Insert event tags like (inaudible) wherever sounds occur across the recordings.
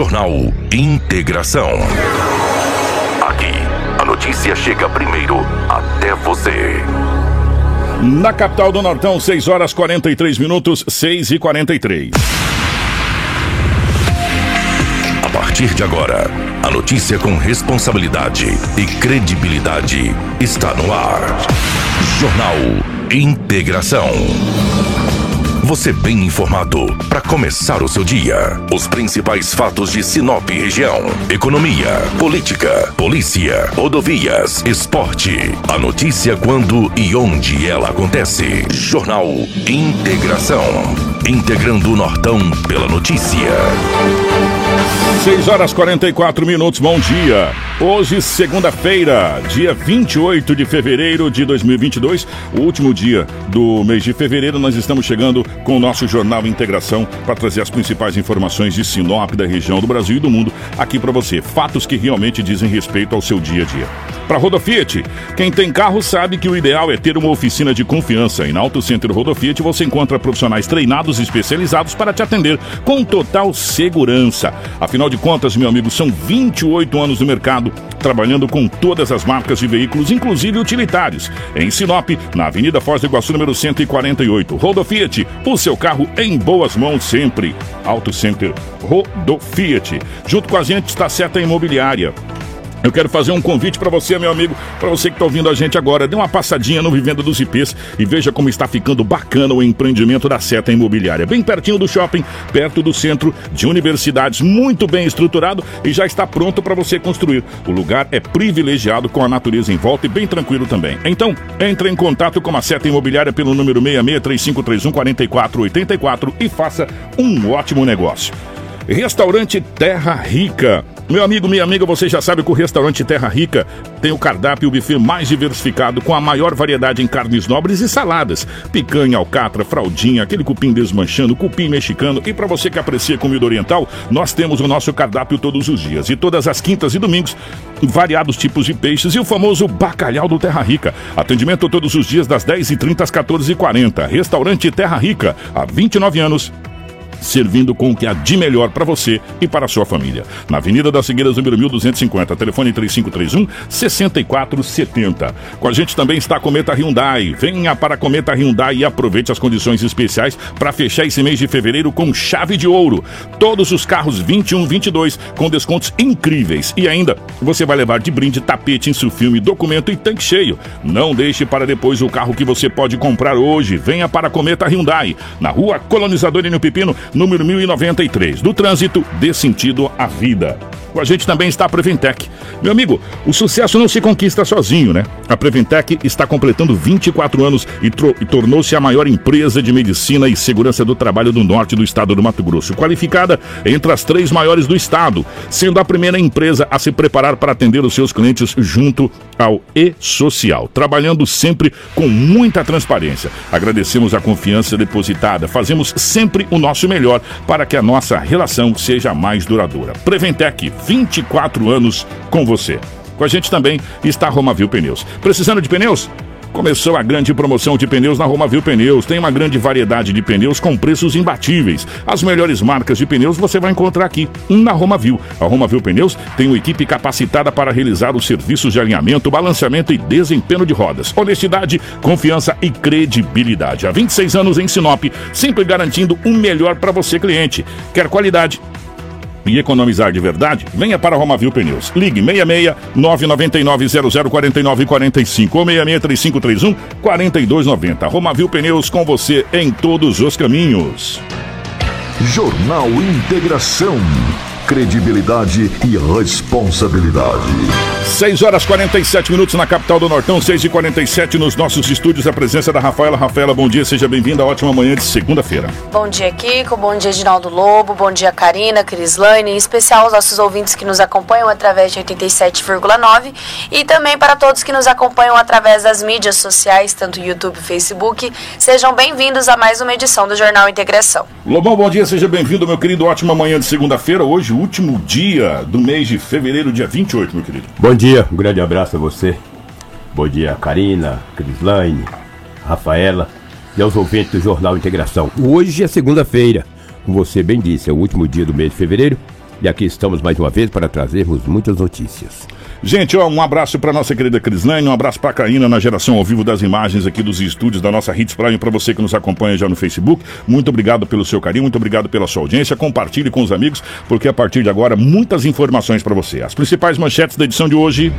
Jornal Integração. Aqui, a notícia chega primeiro até você. Na capital do Nortão, 6 horas 43 minutos, 6 e 43. A partir de agora, a notícia com responsabilidade e credibilidade está no ar. Jornal Integração. Você bem informado para começar o seu dia. Os principais fatos de Sinop região: economia, política, polícia, rodovias, esporte. A notícia quando e onde ela acontece. Jornal Integração. Integrando o Nortão pela notícia. 6 horas 44 minutos, bom dia. Hoje, segunda-feira, dia 28 de fevereiro de 2022, o último dia do mês de fevereiro, nós estamos chegando com o nosso Jornal Integração para trazer as principais informações de Sinop, da região do Brasil e do mundo aqui para você. Fatos que realmente dizem respeito ao seu dia a dia. Para Rodofiat, quem tem carro sabe que o ideal é ter uma oficina de confiança. E na Auto Center Rodofiat você encontra profissionais treinados e especializados para te atender com total segurança. Afinal de contas, meu amigo, são 28 anos no mercado, trabalhando com todas as marcas de veículos, inclusive utilitários. Em Sinop, na Avenida Foz do Iguaçu, número 148. Rodo Fiat, o seu carro em boas mãos sempre. Auto Center Rodo Fiat. Junto com a gente está a Imobiliária. Eu quero fazer um convite para você, meu amigo, para você que está ouvindo a gente agora. Dê uma passadinha no Vivenda dos IPs e veja como está ficando bacana o empreendimento da Seta Imobiliária. Bem pertinho do shopping, perto do centro de universidades, muito bem estruturado e já está pronto para você construir. O lugar é privilegiado com a natureza em volta e bem tranquilo também. Então, entre em contato com a Seta Imobiliária pelo número 6635314484 e faça um ótimo negócio. Restaurante Terra Rica. Meu amigo, minha amiga, você já sabe que o restaurante Terra Rica tem o cardápio e o buffet mais diversificado, com a maior variedade em carnes nobres e saladas. Picanha, alcatra, fraldinha, aquele cupim desmanchando, cupim mexicano. E para você que aprecia comida oriental, nós temos o nosso cardápio todos os dias. E todas as quintas e domingos, variados tipos de peixes e o famoso bacalhau do Terra Rica. Atendimento todos os dias das 10h30 às 14h40. Restaurante Terra Rica, há 29 anos servindo com o que há de melhor para você e para a sua família. Na Avenida das Figueiras, número 1250, telefone 3531 6470. Com a gente também está a Cometa Hyundai. Venha para a Cometa Hyundai e aproveite as condições especiais para fechar esse mês de fevereiro com chave de ouro. Todos os carros 21, 22 com descontos incríveis e ainda você vai levar de brinde tapete, insufilme, documento e tanque cheio. Não deixe para depois o carro que você pode comprar hoje. Venha para a Cometa Hyundai, na Rua Colonizador Enio Pepino, número 1093. Do trânsito, dê sentido à vida. Com a gente também está a Preventec. Meu amigo, o sucesso não se conquista sozinho, né? A Preventec está completando 24 anos e, e tornou-se a maior empresa de medicina e segurança do trabalho do norte do estado do Mato Grosso, qualificada entre as três maiores do estado, sendo a primeira empresa a se preparar para atender os seus clientes junto ao e-social, trabalhando sempre com muita transparência. Agradecemos a confiança depositada, fazemos sempre o nosso melhor para que a nossa relação seja mais duradoura. Preventec 24 anos com você. Com a gente também está Romavil Pneus. Precisando de pneus? Começou a grande promoção de pneus na Romavil Pneus. Tem uma grande variedade de pneus com preços imbatíveis. As melhores marcas de pneus você vai encontrar aqui na Romavil. A Romavil Pneus tem uma equipe capacitada para realizar os serviços de alinhamento, balanceamento e desempenho de rodas. Honestidade, confiança e credibilidade. Há 26 anos em Sinop, sempre garantindo o melhor para você, cliente. Quer qualidade? E economizar de verdade, venha para Romavil Pneus. Ligue 66 999 0049 45 ou 66 3531 4290. Romavil Pneus com você em todos os caminhos. Jornal Integração credibilidade e responsabilidade. 6 horas 47 minutos na capital do Nortão, 6 e 47 nos nossos estúdios. A presença da Rafaela. Rafaela, bom dia, seja bem-vinda. Ótima manhã de segunda-feira. Bom dia, Kiko. Bom dia, Ginaldo Lobo. Bom dia, Karina, Crislane. Em especial aos nossos ouvintes que nos acompanham através de 87,9 e também para todos que nos acompanham através das mídias sociais, tanto YouTube e Facebook. Sejam bem-vindos a mais uma edição do Jornal Integração. Lobão, bom dia, seja bem-vindo, meu querido. Ótima manhã de segunda-feira. Hoje, último dia do mês de fevereiro, dia 28, meu querido. Bom dia, um grande abraço a você. Bom dia, Karina, Crislaine, Rafaela e aos ouvintes do Jornal Integração. Hoje é segunda-feira, como você bem disse, é o último dia do mês de fevereiro E aqui estamos mais uma vez para trazermos muitas notícias. Gente, ó, um abraço para nossa querida Crislane, um abraço para Caína na geração ao vivo das imagens aqui dos estúdios da nossa Hits Prime, para você que nos acompanha já no Facebook. Muito obrigado pelo seu carinho, muito obrigado pela sua audiência. Compartilhe com os amigos, porque a partir de agora muitas informações para você. As principais manchetes da edição de hoje.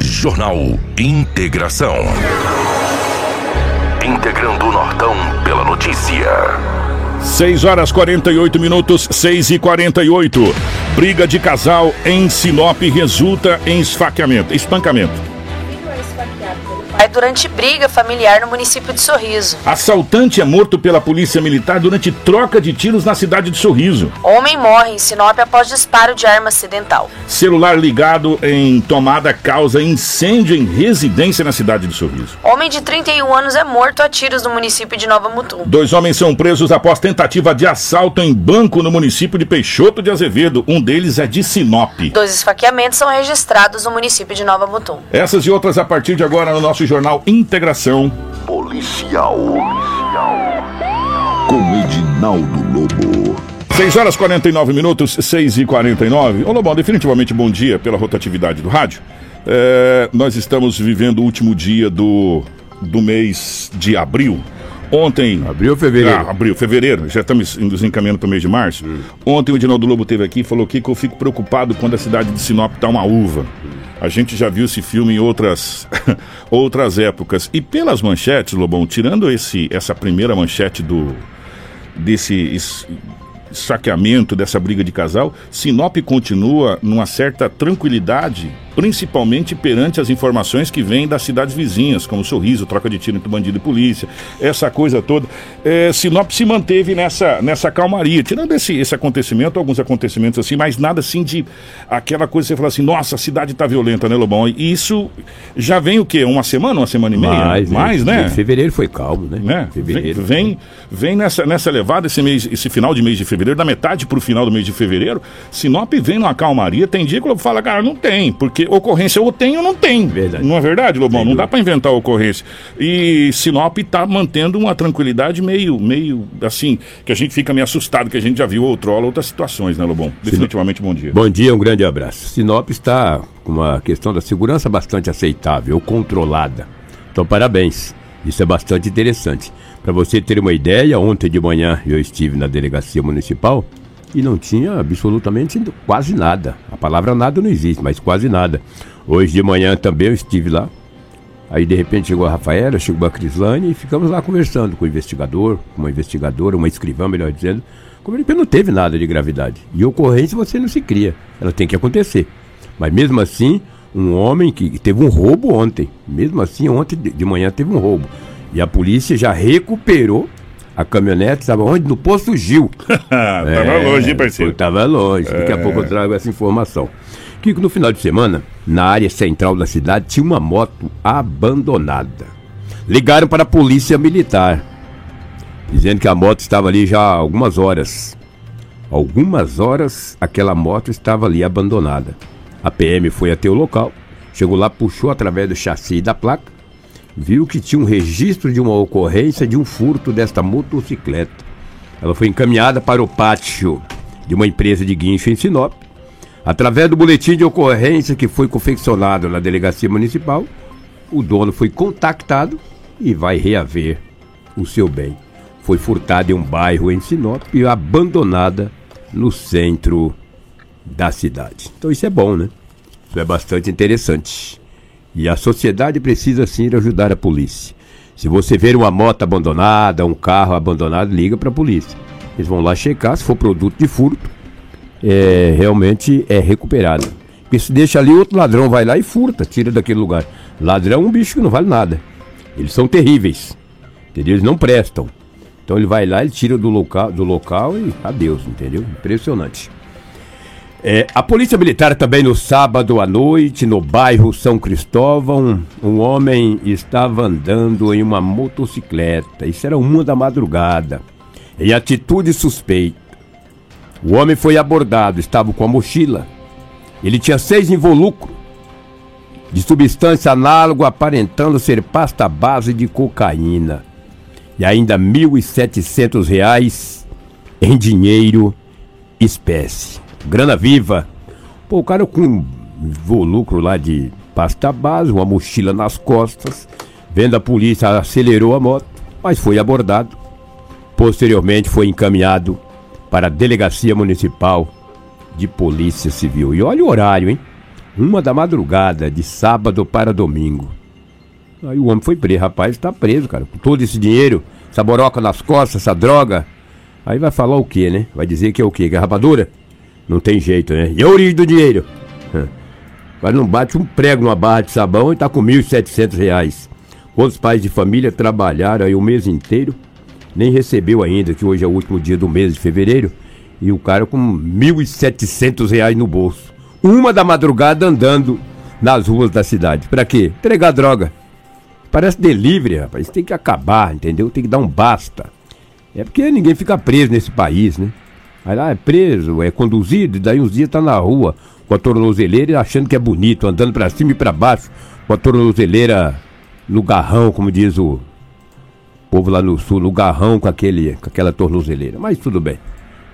Jornal Integração. Integrando o Nortão pela notícia. 6 horas 48 minutos, 6 e 48. Briga de casal em Sinop resulta em esfaqueamento, espancamento durante briga familiar no município de Sorriso. Assaltante é morto pela polícia militar durante troca de tiros na cidade de Sorriso. Homem morre em Sinop após disparo de arma acidental. Celular ligado em tomada causa incêndio em residência na cidade de Sorriso. Homem de 31 anos é morto a tiros no município de Nova Mutum. Dois homens são presos após tentativa de assalto em banco no município de Peixoto de Azevedo. Um deles é de Sinop. Dois esfaqueamentos são registrados no município de Nova Mutum. Essas e outras a partir de agora no nosso Jornal Integração Policial. Com Edinaldo Lobo. 6 horas 49 minutos, 6 e 49. Ô Lobão, definitivamente bom dia pela rotatividade do rádio. É, nós estamos vivendo o último dia do, do mês de abril. Ontem. Abril ou fevereiro? Ah, abril, fevereiro. Já estamos nos encaminhando para o mês de março. Hum. Ontem o Edinaldo Lobo teve aqui e falou que, que eu fico preocupado quando a cidade de Sinop está uma uva. A gente já viu esse filme em outras, (laughs) outras épocas. E pelas manchetes, Lobão, tirando esse, essa primeira manchete do desse saqueamento, dessa briga de casal, Sinop continua numa certa tranquilidade principalmente perante as informações que vêm das cidades vizinhas, como Sorriso, troca de tiro entre bandido e polícia, essa coisa toda. É, Sinop se manteve nessa, nessa calmaria, tirando esse, esse acontecimento, alguns acontecimentos assim, mas nada assim de aquela coisa que você fala assim, nossa, a cidade está violenta, né, Lobão? E isso já vem o quê? Uma semana, uma semana e meia? Mais, mais né? Fevereiro foi calmo, né? né? Fevereiro. Vem, vem, vem, nessa, nessa levada esse mês, esse final de mês de fevereiro, da metade para o final do mês de fevereiro, Sinop vem numa calmaria, tem dia que eu falo, cara, não tem, porque porque ocorrência ou tem ou não tem. Verdade. Não é verdade, Lobão? não dá para inventar ocorrência. E Sinop está mantendo uma tranquilidade meio, meio assim, que a gente fica meio assustado, que a gente já viu outrora outras situações, né, Lobão? Definitivamente bom dia. Bom dia, um grande abraço. Sinop está com uma questão da segurança bastante aceitável, controlada. Então, parabéns. Isso é bastante interessante. Para você ter uma ideia, ontem de manhã eu estive na delegacia municipal e não tinha absolutamente quase nada. A palavra nada não existe, mas quase nada. Hoje de manhã também eu estive lá. Aí de repente chegou a Rafaela, chegou a Crislane e ficamos lá conversando com o investigador, com uma investigadora, uma escrivã, melhor dizendo. Porque não teve nada de gravidade. E ocorrência você não se cria, ela tem que acontecer. Mas mesmo assim, um homem que teve um roubo ontem, mesmo assim, ontem de manhã teve um roubo. E a polícia já recuperou a caminhonete estava onde? No posto Gil. (laughs) tava é, longe, hein, parceiro? Tava longe. Daqui a pouco eu trago essa informação. Que no final de semana, na área central da cidade, tinha uma moto abandonada. Ligaram para a polícia militar, dizendo que a moto estava ali já há algumas horas. Algumas horas aquela moto estava ali abandonada. A PM foi até o local, chegou lá, puxou através do chassi da placa viu que tinha um registro de uma ocorrência de um furto desta motocicleta. Ela foi encaminhada para o pátio de uma empresa de guincho em Sinop. Através do boletim de ocorrência que foi confeccionado na delegacia municipal, o dono foi contactado e vai reaver o seu bem. Foi furtada em um bairro em Sinop e abandonada no centro da cidade. Então isso é bom, né? Isso é bastante interessante. E a sociedade precisa sim ajudar a polícia. Se você ver uma moto abandonada, um carro abandonado, liga para a polícia. Eles vão lá checar se for produto de furto, é, realmente é recuperado. Se deixa ali, outro ladrão vai lá e furta, tira daquele lugar. Ladrão é um bicho que não vale nada. Eles são terríveis. Entendeu? Eles não prestam. Então ele vai lá, ele tira do local, do local e adeus, entendeu? Impressionante. É, a Polícia Militar também no sábado à noite, no bairro São Cristóvão, um homem estava andando em uma motocicleta. Isso era uma da madrugada. Em atitude suspeita. O homem foi abordado, estava com a mochila. Ele tinha seis involucros de substância análoga aparentando ser pasta base de cocaína. E ainda R$ 1.700 em dinheiro espécie. Grana viva. Pô, o cara com lucro lá de pasta base, uma mochila nas costas, vendo a polícia, acelerou a moto, mas foi abordado. Posteriormente foi encaminhado para a Delegacia Municipal de Polícia Civil. E olha o horário, hein? Uma da madrugada, de sábado para domingo. Aí o homem foi preso. Rapaz, está preso, cara. Com todo esse dinheiro, essa boroca nas costas, essa droga. Aí vai falar o quê, né? Vai dizer que é o quê? Que é rapadura? Não tem jeito, né? E a origem do dinheiro? Mas não bate um prego numa barra de sabão e tá com 1.700 reais. Quantos pais de família trabalharam aí o mês inteiro, nem recebeu ainda, que hoje é o último dia do mês de fevereiro, e o cara com 1.700 reais no bolso. Uma da madrugada andando nas ruas da cidade. Pra quê? Entregar droga. Parece delivery, rapaz. Tem que acabar, entendeu? Tem que dar um basta. É porque ninguém fica preso nesse país, né? Aí lá é preso, é conduzido, e daí uns dias tá na rua com a tornozeleira achando que é bonito, andando para cima e para baixo, com a tornozeleira no garrão, como diz o povo lá no sul, no garrão com, aquele, com aquela tornozeleira. Mas tudo bem.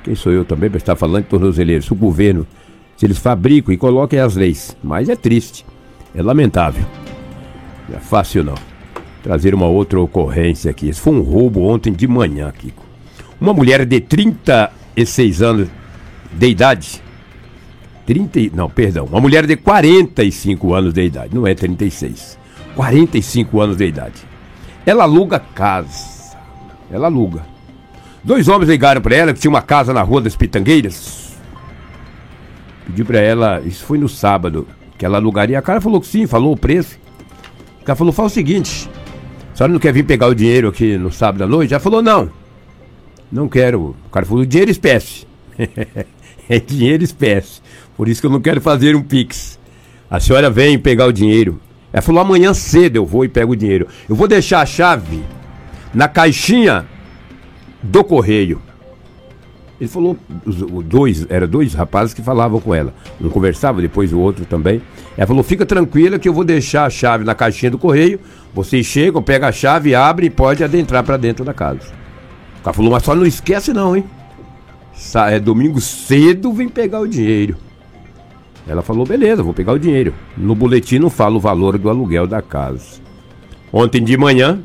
Quem sou eu também para estar falando de tornozeleira? Se o governo, se eles fabricam e colocam as leis. Mas é triste, é lamentável. Não é fácil não. Trazer uma outra ocorrência aqui. Esse foi um roubo ontem de manhã, Kiko. Uma mulher de 36 anos de idade. 30, não, perdão. Uma mulher de 45 anos de idade. Não é 36. 45 anos de idade. Ela aluga casa. Ela aluga. Dois homens ligaram para ela que tinha uma casa na Rua das Pitangueiras. Pedi para ela, isso foi no sábado, que ela alugaria. A cara falou que sim, falou o preço. O cara falou: fala o seguinte, a senhora não quer vir pegar o dinheiro aqui no sábado à noite? Já falou: não, não quero. O cara falou: dinheiro espécie. (laughs) é dinheiro espécie. Por isso que eu não quero fazer um pix. A senhora vem pegar o dinheiro. Ela falou: amanhã cedo eu vou e pego o dinheiro. Eu vou deixar a chave na caixinha do correio. Ele falou, dois, era dois rapazes que falavam com ela. Um conversava, depois o outro também. Ela falou: fica tranquila que eu vou deixar a chave na caixinha do correio. Vocês chegam, pega a chave, abre e pode adentrar para dentro da casa. O cara falou: mas só não esquece, não, hein? É domingo cedo, vem pegar o dinheiro. Ela falou: beleza, vou pegar o dinheiro. No boletim não fala o valor do aluguel da casa. Ontem de manhã,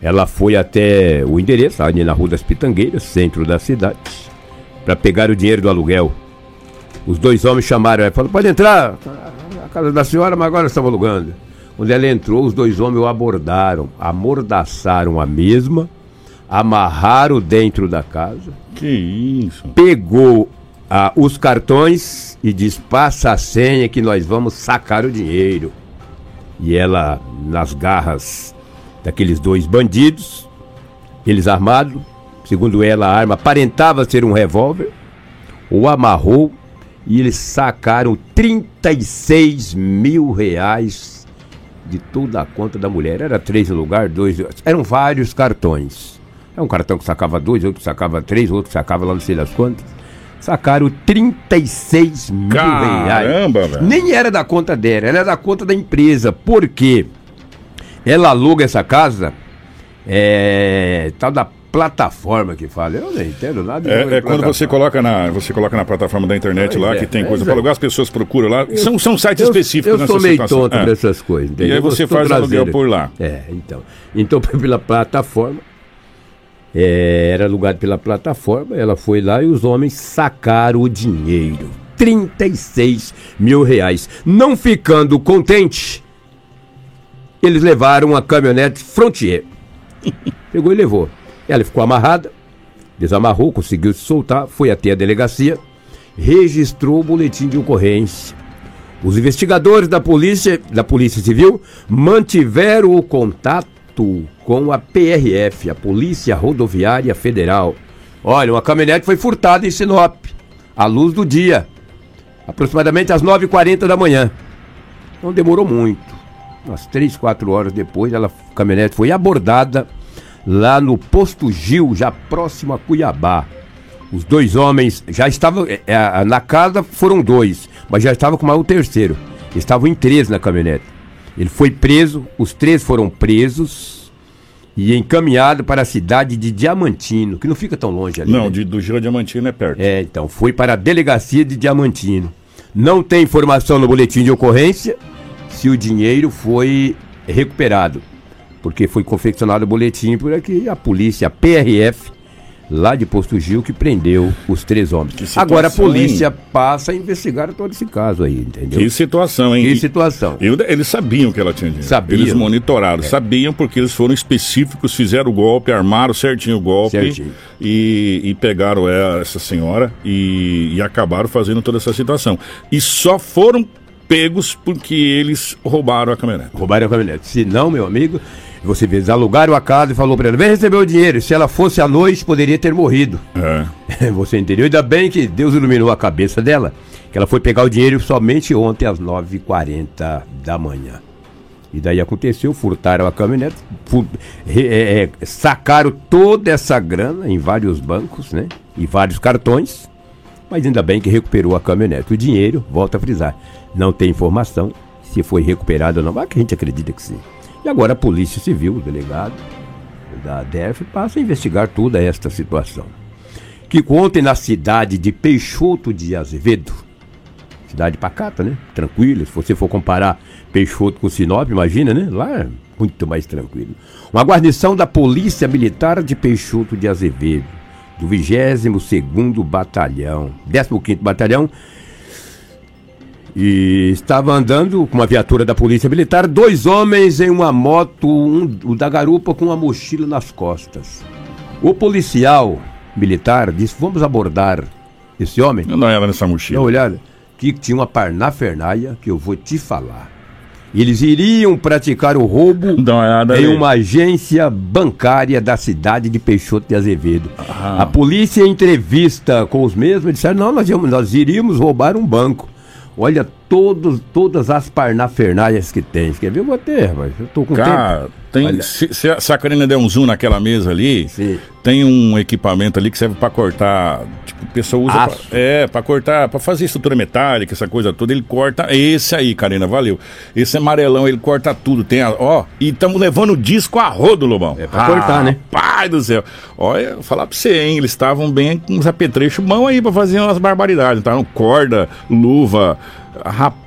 ela foi até o endereço, ali na Rua das Pitangueiras, centro da cidade, para pegar o dinheiro do aluguel. Os dois homens chamaram ela e falaram: pode entrar, a casa da senhora, mas agora estamos alugando. Quando ela entrou, os dois homens o abordaram, amordaçaram a mesma, amarraram dentro da casa. Que isso? Pegou ah, os cartões e diz: passa a senha que nós vamos sacar o dinheiro. E ela, nas garras daqueles dois bandidos, eles armados, segundo ela, a arma aparentava ser um revólver, o amarrou e eles sacaram 36 mil reais de toda a conta da mulher. Era três no lugar, dois. Eram vários cartões. É um cartão que sacava dois, outro sacava três, outro sacava lá não sei das quantas. Sacaram 36 mil Caramba, reais. velho. Nem era da conta dela, era da conta da empresa. Por quê? Ela aluga essa casa, é, tal da plataforma que fala. Eu não entendo nada. É, é quando você coloca na, você coloca na plataforma da internet lá Pois é, que tem pois coisa é. para alugar, as pessoas procuram lá. são, são sites Eu- específicos Eu nessa sou meio situação. tonto É. pra essas coisas. E aí entendeu? você faz aluguel traseiro. por lá. É, então. Então, (laughs) pela plataforma. É, era alugado pela plataforma, ela foi lá e os homens sacaram o dinheiro. 36 mil reais. Não ficando contente, eles levaram a caminhonete Frontier. (laughs) Pegou e levou. Ela ficou amarrada, desamarrou, conseguiu se soltar, foi até a delegacia, registrou o boletim de ocorrência. Os investigadores da polícia, da Polícia Civil mantiveram o contato com a PRF, a Polícia Rodoviária Federal. Olha, uma caminhonete foi furtada em Sinop, à luz do dia, aproximadamente às 9h40 da manhã. Não demorou muito. Umas 3, 4 horas depois, ela, a caminhonete foi abordada lá no posto Gil, já próximo a Cuiabá. Os dois homens já estavam. é, é, na casa foram dois, mas já estava com mais o terceiro. Estavam em três na caminhonete. Ele foi preso, os três foram presos e encaminhado para a cidade de Diamantino, que não fica tão longe ali. Não, né? de, do Giro Diamantino é perto. É, então, foi para a delegacia de Diamantino. Não tem informação no boletim de ocorrência se o dinheiro foi recuperado, porque foi confeccionado o boletim por aqui a polícia, a PRF, lá de Posto Gil, que prendeu os três homens. Situação, Agora a polícia hein? passa a investigar todo esse caso aí, entendeu? Que situação, hein? Que situação. Eu- eles sabiam que ela tinha dinheiro. Sabiam. Eles monitoraram, sabiam porque eles foram específicos, fizeram o golpe, armaram certinho o golpe Certinho. E, e pegaram ela, essa senhora e, e acabaram fazendo toda essa situação. E só foram pegos porque eles roubaram a caminhonete. Roubaram a caminhonete. Se não, meu amigo, você vê, eles alugaram a casa e falou para ela, vem receber o dinheiro. Se ela fosse à noite, poderia ter morrido. É. (laughs) Você entendeu? Ainda bem que Deus iluminou a cabeça dela, que ela foi pegar o dinheiro somente ontem às 9h40 da manhã. E daí aconteceu, furtaram a caminhonete, fu- re- é, é, sacaram toda essa grana em vários bancos, né? E vários cartões, mas ainda bem que recuperou a caminhonete. O dinheiro, volta a frisar, não tem informação se foi recuperado ou não, mas que a gente acredita que sim. E agora a Polícia Civil, o delegado da DEF, passa a investigar toda esta situação que ontem na cidade de Peixoto de Azevedo, cidade pacata, né? Tranquila, se você for comparar Peixoto com Sinop, imagina, né? Lá é muito mais tranquilo. Uma guarnição da Polícia Militar de Peixoto de Azevedo, do 22º Batalhão, 15º Batalhão, e estava andando com uma viatura da Polícia Militar, dois homens em uma moto, um, o da garupa com uma mochila nas costas. O policial militar disse: Vamos abordar esse homem. Não era nessa Dá mochila. uma olhada. Que tinha uma parnafernaia que eu vou te falar. Eles iriam praticar o roubo Dá em uma agência bancária da cidade de Peixoto de Azevedo. Ah. A polícia, em entrevista com os mesmos, disseram: não, nós, íamos- nós iríamos roubar um banco. Olha todos, todas as parnafernaias que tem. Quer ver? Eu vou ter, rapaz. Eu tô com Cara, tempo. Tem, se, se a, se a Karina der um zoom naquela mesa ali, Sim. tem um equipamento ali que serve pra cortar. Tipo, a pessoa usa. Pra, é, pra cortar, pra fazer estrutura metálica, essa coisa toda. Ele corta. Esse aí, Karina, valeu. Esse amarelão, ele corta tudo. Tem a, ó, e estamos levando o disco a rodo, Lobão. É pra cortar, né? Pai do céu. Olha, vou falar pra você, hein? Eles estavam bem com uns apetrechos bom aí pra fazer umas barbaridades. Estavam corda, luva. Rapaz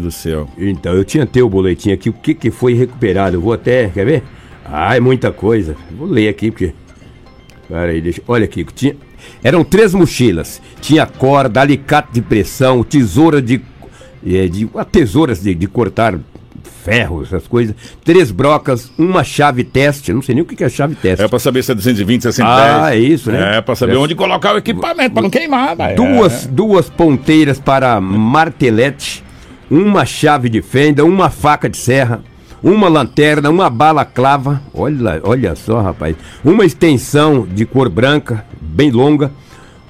do céu. Então, eu tinha teu boletim aqui, o que, que foi recuperado. Eu vou até, quer ver? Ah, é muita coisa. Vou ler aqui, porque. Pera aí, deixa. Olha aqui, tinha. Eram três mochilas. Tinha corda, alicate de pressão, tesoura de. É, de ah, tesouras de, de cortar ferro, essas coisas. Três brocas, uma chave teste. Não sei nem o que é chave teste. É pra saber se é 220, 610. Ah, é isso, né? É pra saber É. onde colocar o equipamento, pra não queimar. vai. duas, duas ponteiras para martelete, uma chave de fenda, uma faca de serra, uma lanterna, uma bala clava, olha, olha só, rapaz, uma extensão de cor branca, bem longa,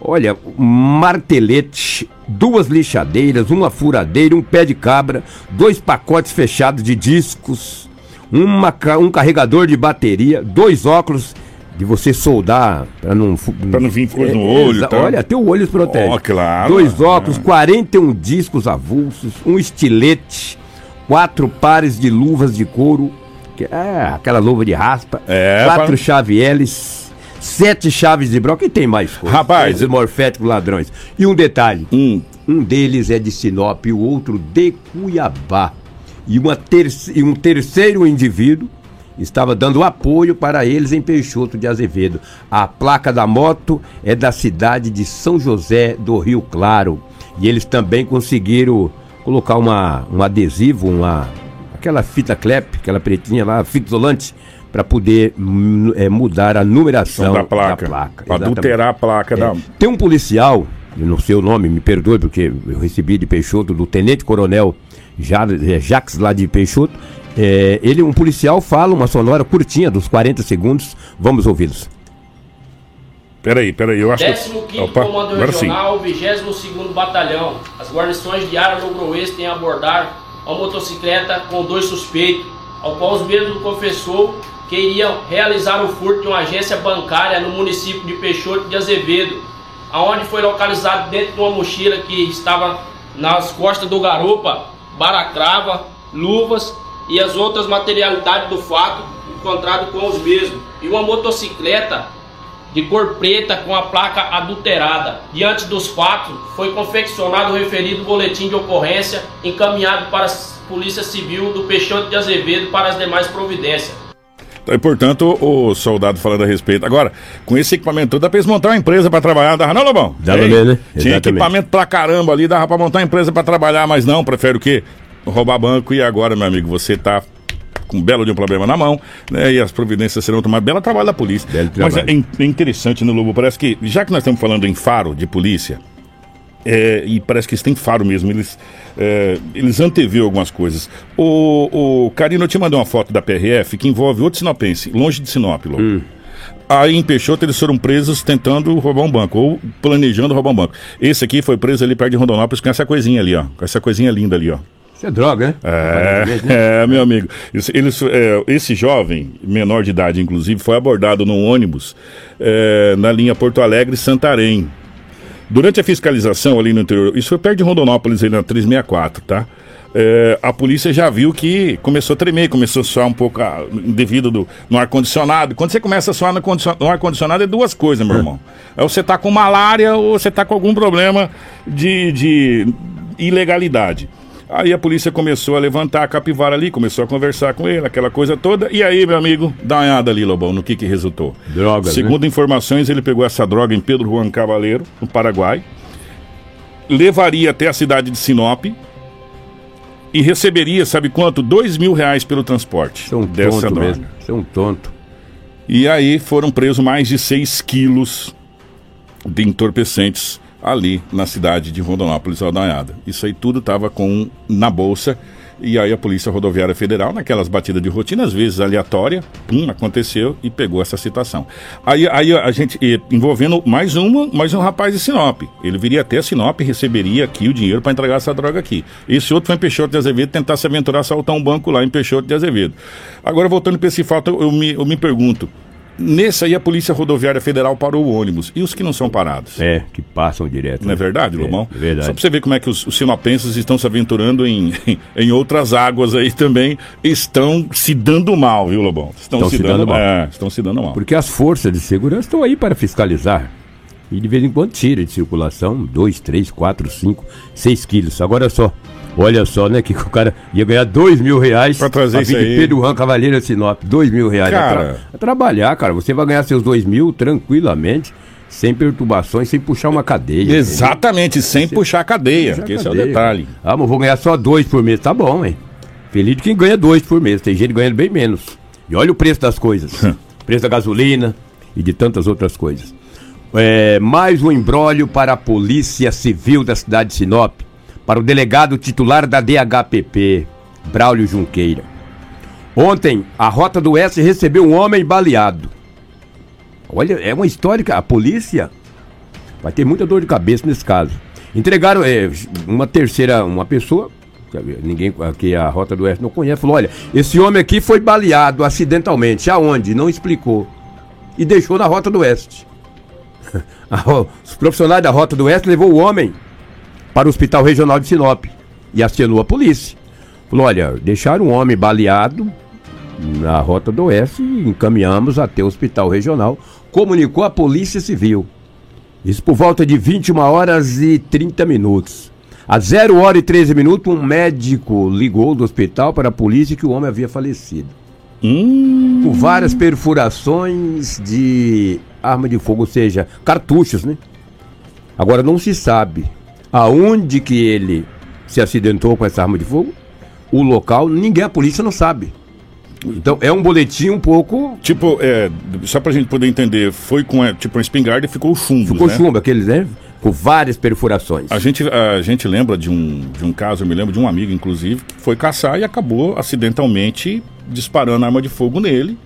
olha, martelete, duas lixadeiras, uma furadeira, um pé de cabra, dois pacotes fechados de discos, uma, um carregador de bateria, dois óculos de você soldar para não Pra não vir coisa no É, olho, tá? Olha, até o olho protege. Ó, claro. Dois óculos, 41 discos avulsos, um estilete, quatro pares de luvas de couro, que é aquela luva de raspa, É, quatro pra- chave L's, sete chaves de broca e tem mais coisa. Rapaz. Esses morféticos ladrões. E um detalhe, Hum, um deles é de Sinop e o outro de Cuiabá. E, uma terce- e um terceiro indivíduo estava dando apoio para eles em Peixoto de Azevedo. A placa da moto é da cidade de São José do Rio Claro. E eles também conseguiram colocar uma, um adesivo, uma, aquela fita clep, aquela pretinha lá, fita isolante, para poder hum, é, mudar a numeração da placa. Exatamente. adulterar a placa da. Tem um policial, não sei o nome, me perdoe, porque eu recebi de Peixoto, do Tenente Coronel Ja- é, Jacques lá de Peixoto. É, ele, um policial, fala uma sonora curtinha, dos 40 segundos. Vamos ouvi-los. Peraí, peraí, eu acho que. 15º Opa, Comando agora sim. Regional, 22º Batalhão. As guarnições de Ara Logroense têm abordar uma motocicleta com dois suspeitos, ao qual os mesmos confessou que iriam realizar o furto de uma agência bancária no município de Peixoto de Azevedo, aonde foi localizado dentro de uma mochila que estava nas costas do garupa, baracrava, luvas e as outras materialidades do fato encontrado com os mesmos e uma motocicleta de cor preta com a placa adulterada. Diante dos fatos, foi confeccionado o referido boletim de ocorrência encaminhado para a Polícia Civil do Peixoto de Azevedo para as demais providências. Então, e, portanto, o soldado falando a respeito. Agora, com esse equipamento todo, dá pra eles montar uma empresa pra trabalhar, dava não, Lobão? Dava mesmo, né? Tinha Exatamente. equipamento pra caramba ali, dava pra montar uma empresa pra trabalhar, mas não, prefere o quê? Roubar banco e agora, meu amigo, você tá com um belo de um problema na mão, né? E as providências serão tomadas. Belo trabalho da polícia. Mas é, é interessante no Lobo, parece que, já que nós estamos falando em faro de polícia, é, e parece que eles têm faro mesmo, eles, é, eles anteviram algumas coisas. O, o Carino, eu te mandei uma foto da PRF que envolve outro sinopense, longe de Sinop, Lobo. Hum. Aí em Peixoto eles foram presos tentando roubar um banco, ou planejando roubar um banco. Esse aqui foi preso ali perto de Rondonópolis com essa coisinha ali, ó. Com essa coisinha linda ali, ó. Isso é droga, né? É, é, meu amigo. Esse, eles, é, esse jovem, menor de idade, inclusive, foi abordado num ônibus é, na linha Porto Alegre-Santarém. Durante a fiscalização ali no interior, isso foi perto de Rondonópolis, ali na 364, tá? É, a polícia já viu que começou a tremer, começou a soar um pouco ah, devido do, no ar-condicionado. Quando você começa a soar no, no ar-condicionado, é duas coisas, meu irmão. É você tá com malária ou você tá com algum problema de, de ilegalidade. Aí a polícia começou a levantar a capivara ali, começou a conversar com ele, aquela coisa toda. E aí, meu amigo, olhada ali, Lobão, no que que resultou. Drogas, né? Segundo informações, ele pegou essa droga em Pedro Juan Cavaleiro, no Paraguai, levaria até a cidade de Sinop e receberia, sabe quanto? Dois mil reais pelo transporte Isso é um dessa tonto droga. mesmo. Isso é um tonto. E aí foram presos mais de 6 quilos de entorpecentes ali na cidade de Rondonópolis, Aldanhada. Isso aí tudo estava com na bolsa. E aí a Polícia Rodoviária Federal, naquelas batidas de rotina, às vezes aleatória, pum, aconteceu e pegou essa citação. Aí, aí a gente, eh, envolvendo mais uma, mais um rapaz de Sinop. Ele viria até Sinop e receberia aqui o dinheiro para entregar essa droga aqui. Esse outro foi em Peixoto de Azevedo tentar se aventurar a assaltar um banco lá em Peixoto de Azevedo. Agora, voltando para esse fato, eu me, eu me pergunto. Nesse aí a Polícia Rodoviária Federal parou o ônibus. E os que não são parados? É, que passam direto. Não é verdade, Lobão? É, verdade. Só pra você ver como é que os, os sinopenses estão se aventurando em, (laughs) em outras águas aí também. Estão se dando mal, viu, Lobão? Estão se dando mal. É, estão se dando mal. Porque as forças de segurança estão aí para fiscalizar. E de vez em quando tira de circulação 2, 3, 4, 5, 6 quilos. Agora só, olha só, né? Que o cara ia ganhar 2 mil reais Pra trazer vir isso aí. Pedro Juan Cavaleiro a Sinop. 2 mil reais. Cara. Tra- trabalhar, cara. Você vai ganhar seus 2 mil tranquilamente, sem perturbações, sem puxar uma cadeia. Exatamente, sem puxar a cadeia, Puxar que esse é o detalhe. Ah, mas eu vou ganhar só dois por mês. Tá bom, hein? Feliz de quem ganha dois por mês. Tem gente ganhando bem menos. E olha o preço das coisas. (laughs) preço da gasolina e de tantas outras coisas. É, mais um embrólio para a Polícia Civil da cidade de Sinop. Para o delegado titular da DHPP, Braulio Junqueira. Ontem, a Rota do Oeste recebeu um homem baleado. Olha, é uma história que a polícia vai ter muita dor de cabeça nesse caso. Entregaram é, uma terceira, uma pessoa, ninguém aqui a Rota do Oeste não conhece, falou: olha, esse homem aqui foi baleado acidentalmente. Aonde? Não explicou. E deixou na Rota do Oeste. (laughs) Os profissionais da Rota do Oeste levou o homem para o Hospital Regional de Sinop e acionou a polícia. Falou: olha, deixaram um homem baleado na Rota do Oeste e encaminhamos até o Hospital Regional. Comunicou a Polícia Civil. Isso por volta de 21 horas e 30 minutos. Às 0 hora e 13 minutos, um médico ligou do hospital para a polícia que o homem havia falecido. Hum, Com várias perfurações de arma de fogo, ou seja, cartuchos, né? Agora não se sabe aonde que ele se acidentou com essa arma de fogo, o local, ninguém, a polícia não sabe. Então é um boletim um pouco. tipo, é, só pra gente poder entender, foi com é, tipo uma espingarda e ficou chumbo, Ficou né? chumbo, aqueles, né? Com várias perfurações. A gente, a gente lembra de um, de um caso, eu me lembro de um amigo, inclusive, que foi caçar e acabou acidentalmente disparando arma de fogo nele.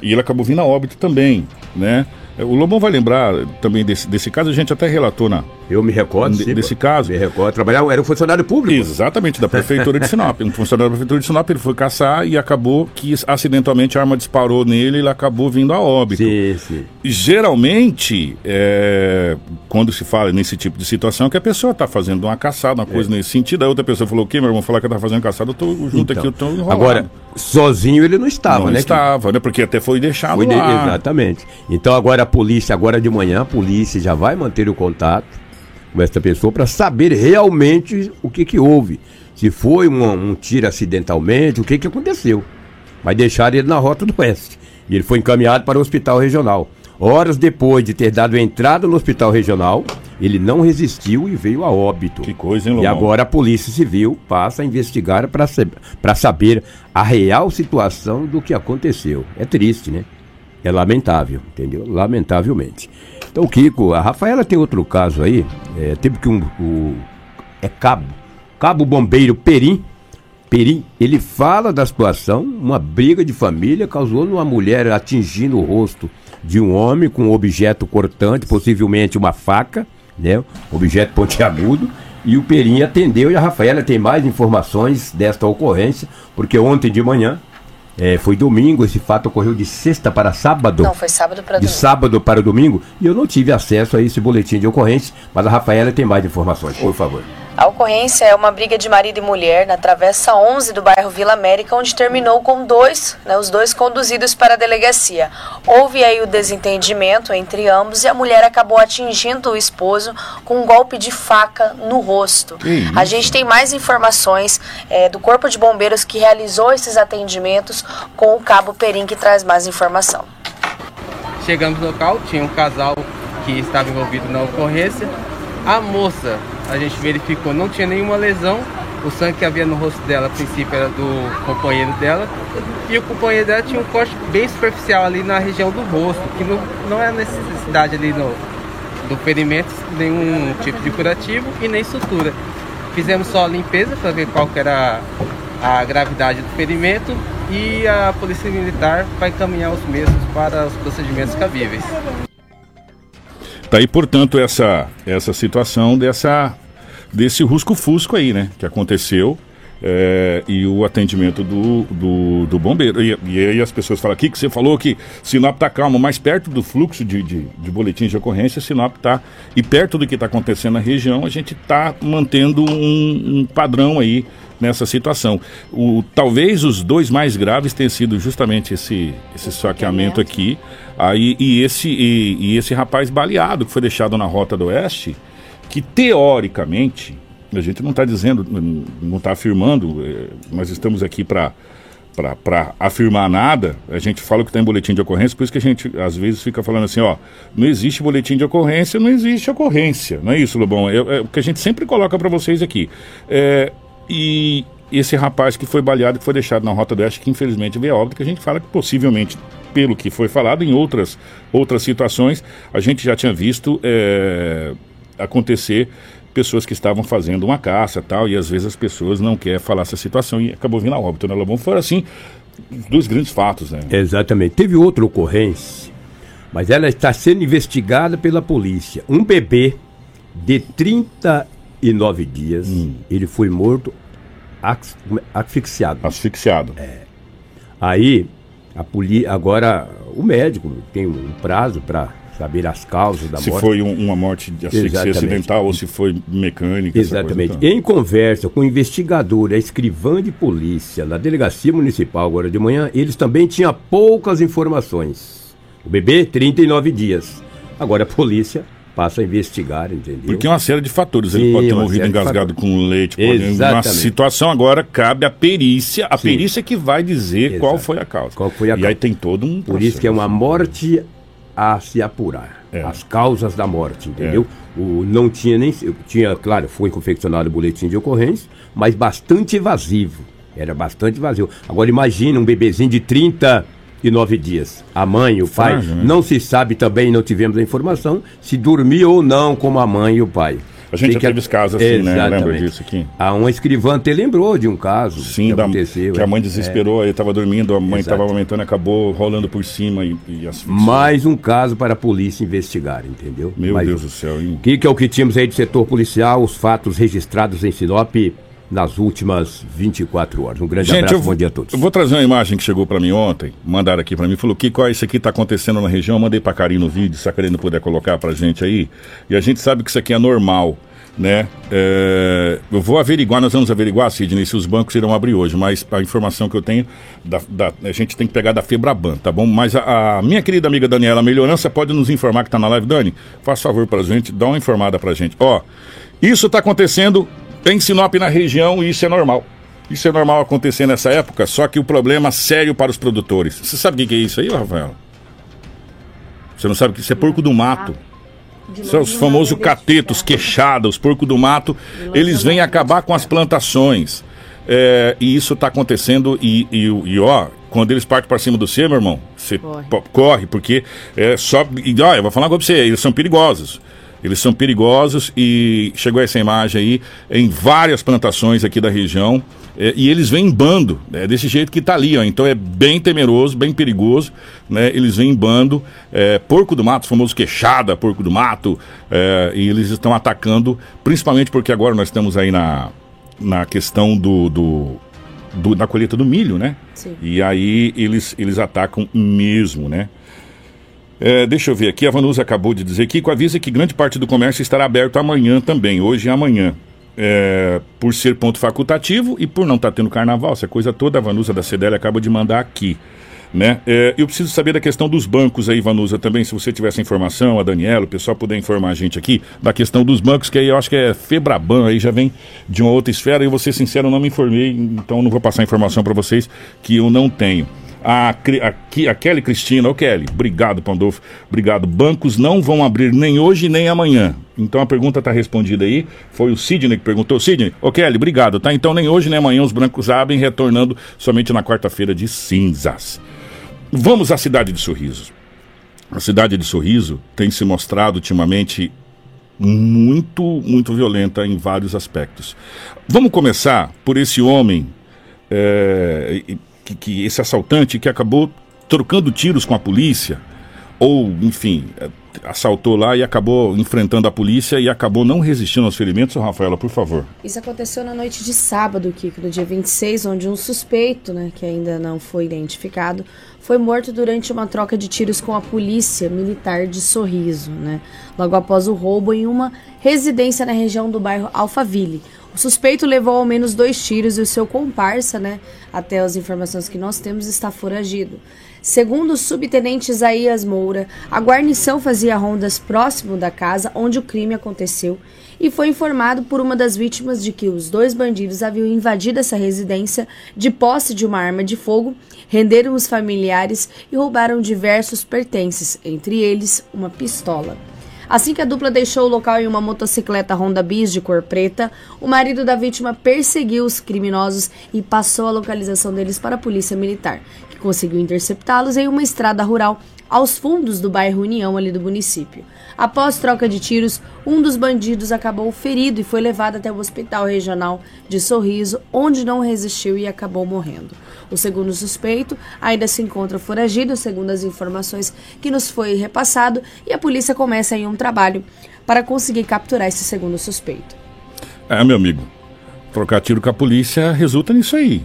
E ele acabou vindo a óbito também, né? O Lobão vai lembrar também desse, desse caso, a gente até relatou na. Eu me recordo de, sim, desse caso. Me recordo. Trabalhava, era um funcionário público. Exatamente, da prefeitura de (laughs) Sinop. Um funcionário da prefeitura de Sinop, ele foi caçar e acabou que acidentalmente a arma disparou nele e ele acabou vindo a óbito. Sim, sim. Geralmente, é, quando se fala nesse tipo de situação, é que a pessoa está fazendo uma caçada, uma coisa é. nesse sentido. A outra pessoa falou: o quê, meu irmão? Falar que está fazendo caçada, eu tô junto então, aqui, eu tô enrolado. Agora, sozinho ele não estava, não né? estava, né? Porque até foi deixado foi de... lá. Exatamente. Então agora polícia, agora de manhã, a polícia já vai manter o contato com essa pessoa para saber realmente o que que houve. Se foi um, um tiro acidentalmente, o que que aconteceu. Vai deixar ele na rota do oeste. E ele foi encaminhado para o hospital regional. Horas depois de ter dado entrada no hospital regional, ele não resistiu e veio a óbito. Que coisa, hein, Lomão? E agora a Polícia Civil passa a investigar para saber a real situação do que aconteceu. É triste, né? É lamentável, entendeu? Lamentavelmente. Então, Kiko, a Rafaela tem outro caso aí. É, teve que um. O, é cabo. Cabo Bombeiro Perim. Perim, ele fala da situação. Uma briga de família causou numa mulher atingindo o rosto de um homem com um objeto cortante, possivelmente uma faca, né? Objeto pontiagudo. E o Perim atendeu e a Rafaela tem mais informações desta ocorrência, porque ontem de manhã é, foi domingo, esse fato ocorreu de sexta para sábado. Não, foi sábado para domingo. De sábado para domingo. E eu não tive acesso a esse boletim de ocorrência, mas a Rafaela tem mais informações, por favor. A ocorrência é uma briga de marido e mulher na Travessa 11 do bairro Vila América, onde terminou com dois, né, os dois conduzidos para a delegacia. Houve aí o desentendimento entre ambos e a mulher acabou atingindo o esposo com um golpe de faca no rosto. A gente tem mais informações é, do Corpo de Bombeiros que realizou esses atendimentos com o Cabo Perim, que traz mais informação. Chegamos no local, tinha um casal que estava envolvido na ocorrência. A moça a gente verificou, não tinha nenhuma lesão. O sangue que havia no rosto dela, a princípio, era do companheiro dela. E o companheiro dela tinha um corte bem superficial ali na região do rosto, que não, não é necessidade ali no, do ferimento, nenhum tipo de curativo e nem sutura. Fizemos só a limpeza para ver qual que era a gravidade do ferimento e a Polícia Militar vai encaminhar os mesmos para os procedimentos cabíveis. Tá aí, portanto, essa, essa situação dessa, desse rusco-fusco aí, né? Que aconteceu. É, e o atendimento do, do, do bombeiro. E, e, aí as pessoas falam aqui que você falou que Sinop está calmo, mais perto do fluxo de, de, de boletins de ocorrência, Sinop está. E perto do que está acontecendo na região, a gente está mantendo um, um, padrão aí nessa situação. O, talvez os dois mais graves tenham sido justamente esse, esse saqueamento aqui aí, e, esse, e, e esse rapaz baleado que foi deixado na Rota do Oeste, que teoricamente, a gente não está dizendo, não está afirmando, é, nós estamos aqui para para afirmar nada, a gente fala que está em boletim de ocorrência, por isso que a gente às vezes fica falando assim, ó, não existe boletim de ocorrência, não existe ocorrência, não é isso, Lobão? É, é o que a gente sempre coloca para vocês aqui. É, e esse rapaz que foi baleado, que foi deixado na Rota do Oeste, que infelizmente veio a óbito, que a gente fala que possivelmente, pelo que foi falado em outras, outras situações, a gente já tinha visto é, acontecer pessoas que estavam fazendo uma caça tal, e às vezes as pessoas não querem falar essa situação e acabou vindo a óbito, né, Lobão? Foram assim, dois grandes fatos, né? Exatamente. Teve outra ocorrência, mas ela está sendo investigada pela polícia. Um bebê de 30 e nove dias, hum. ele foi morto asfixiado. Asfixiado. É. Aí, a polícia, agora o médico tem um prazo para saber as causas da se morte. Se foi um, uma morte de asfixia acidental ou se foi mecânica. Exatamente. Coisa, então. Em conversa com o investigador, a escrivã de polícia na delegacia municipal agora de manhã, eles também tinham poucas informações. O bebê, 39 dias. Agora a polícia passa a investigar, entendeu? Porque é uma série de fatores. Ele Sim, pode ter morrido engasgado com leite. Pode... Uma situação agora cabe à perícia. A Sim. perícia que vai dizer Exato. qual foi a causa. Qual foi a e causa. aí tem todo um Por isso que é uma morte a se apurar. É. As causas da morte, entendeu? É. O, não tinha nem. Tinha, claro, foi confeccionado o boletim de ocorrência, mas bastante evasivo. Era bastante vazio. Agora imagina um bebezinho de 30 e nove dias. A mãe e o pai, né? não se sabe também, não tivemos a informação, se dormia ou não com a mãe e o pai. A gente já Fica- teve esse caso assim, né? Lembra Exatamente. disso aqui? Ah, uma escrivã até lembrou de um caso Sim, que da, aconteceu. que a é. mãe desesperou, aí tava dormindo, a mãe Exato. tava amamentando, acabou rolando por cima e, e. Mais um caso para a polícia investigar, entendeu? Meu Mais Deus um. do céu, hein? Que, que é o que tínhamos aí do setor policial, os fatos registrados em Sinop nas últimas 24 horas. Um grande Gente, abraço, bom dia a todos. eu vou trazer uma imagem que chegou pra mim ontem, mandaram aqui pra mim, falou que isso aqui tá acontecendo na região, eu mandei pra Karine no vídeo, se a Karine puder colocar pra gente aí, e a gente sabe que isso aqui é normal, né? É, eu vou averiguar, nós vamos averiguar, Sidney, se os bancos irão abrir hoje, mas a informação que eu tenho, da, da- a gente tem que pegar da Febraban, tá bom? Mas a, a minha querida amiga Daniela Melhorança pode nos informar que tá na live, Dani, faz favor pra gente, dá uma informada pra gente. Ó, isso tá acontecendo em Sinop na região e isso é normal. Isso é normal acontecer nessa época, só que o problema sério para os produtores. Você sabe o que é isso aí, Rafael? Você não sabe o que isso é porco do mato. São os famosos catetos, queixadas, os porcos do mato, eles vêm acabar com as plantações. É, e isso está acontecendo, e, e, e, ó, quando eles partem para cima do você, meu irmão, você Corre. corre, porque é só. E, ó, eu vou falar pra você, eles são perigosos. Eles são perigosos e chegou essa imagem aí em várias plantações aqui da região. é, e eles vêm em bando, é desse jeito que tá ali, ó. Então é bem temeroso, bem perigoso, né? Eles vêm em bando, é, porco do mato, famoso queixada, porco do mato, é, e eles estão atacando, principalmente porque agora nós estamos aí na, na questão do, do, do- da colheita do milho, né? Sim. E aí eles, eles atacam mesmo, né? É, deixa eu ver aqui, a Vanusa acabou de dizer que avisa que grande parte do comércio estará aberto amanhã também, hoje e amanhã. É, por ser ponto facultativo e por não estar tendo carnaval, essa coisa toda a Vanusa da CDL acaba de mandar aqui. Né? É, eu preciso saber da questão dos bancos aí, Vanusa, também, se você tiver essa informação, a Daniela, o pessoal puder informar a gente aqui, da questão dos bancos, que aí eu acho que é Febraban, aí já vem de uma outra esfera, e eu vou ser sincero, eu não me informei, então não vou passar informação para vocês que eu não tenho. A, a, a Kelly Cristina, ô Kelly, obrigado, Pandolfo, obrigado. Bancos não vão abrir nem hoje nem amanhã. Então a pergunta está respondida aí. Foi o Sidney que perguntou. Sidney, ô Kelly, obrigado, tá? Então nem hoje nem amanhã os bancos abrem, retornando somente na quarta-feira de cinzas. Vamos à cidade de Sorriso. A cidade de Sorriso tem se mostrado ultimamente muito, muito violenta em vários aspectos. Vamos começar por esse homem, é, que, que- esse assaltante que acabou trocando tiros com a polícia, ou, enfim, é, assaltou lá e acabou enfrentando a polícia e acabou não resistindo aos ferimentos. Rafaela, por favor. Isso aconteceu na noite de sábado, Kiko, no dia 26, onde um suspeito, né, que ainda não foi identificado, foi morto durante uma troca de tiros com a polícia militar de Sorriso, né, logo após o roubo em uma residência na região do bairro Alphaville. O suspeito levou ao menos dois tiros e o seu comparsa, né, até as informações que nós temos, está foragido. Segundo o subtenente Isaías Moura, a guarnição fazia rondas próximo da casa onde o crime aconteceu e foi informado por uma das vítimas de que os dois bandidos haviam invadido essa residência de posse de uma arma de fogo, renderam os familiares e roubaram diversos pertences, entre eles uma pistola. Assim que a dupla deixou o local em uma motocicleta Honda Bis de cor preta, o marido da vítima perseguiu os criminosos e passou a localização deles para a polícia militar, que conseguiu interceptá-los em uma estrada rural aos fundos do bairro União ali do município. Após troca de tiros, um dos bandidos acabou ferido e foi levado até o hospital regional de Sorriso, onde não resistiu e acabou morrendo. O segundo suspeito ainda se encontra foragido, segundo as informações que nos foi repassado, e a polícia começa aí um trabalho para conseguir capturar esse segundo suspeito. É, meu amigo, trocar tiro com a polícia resulta nisso aí.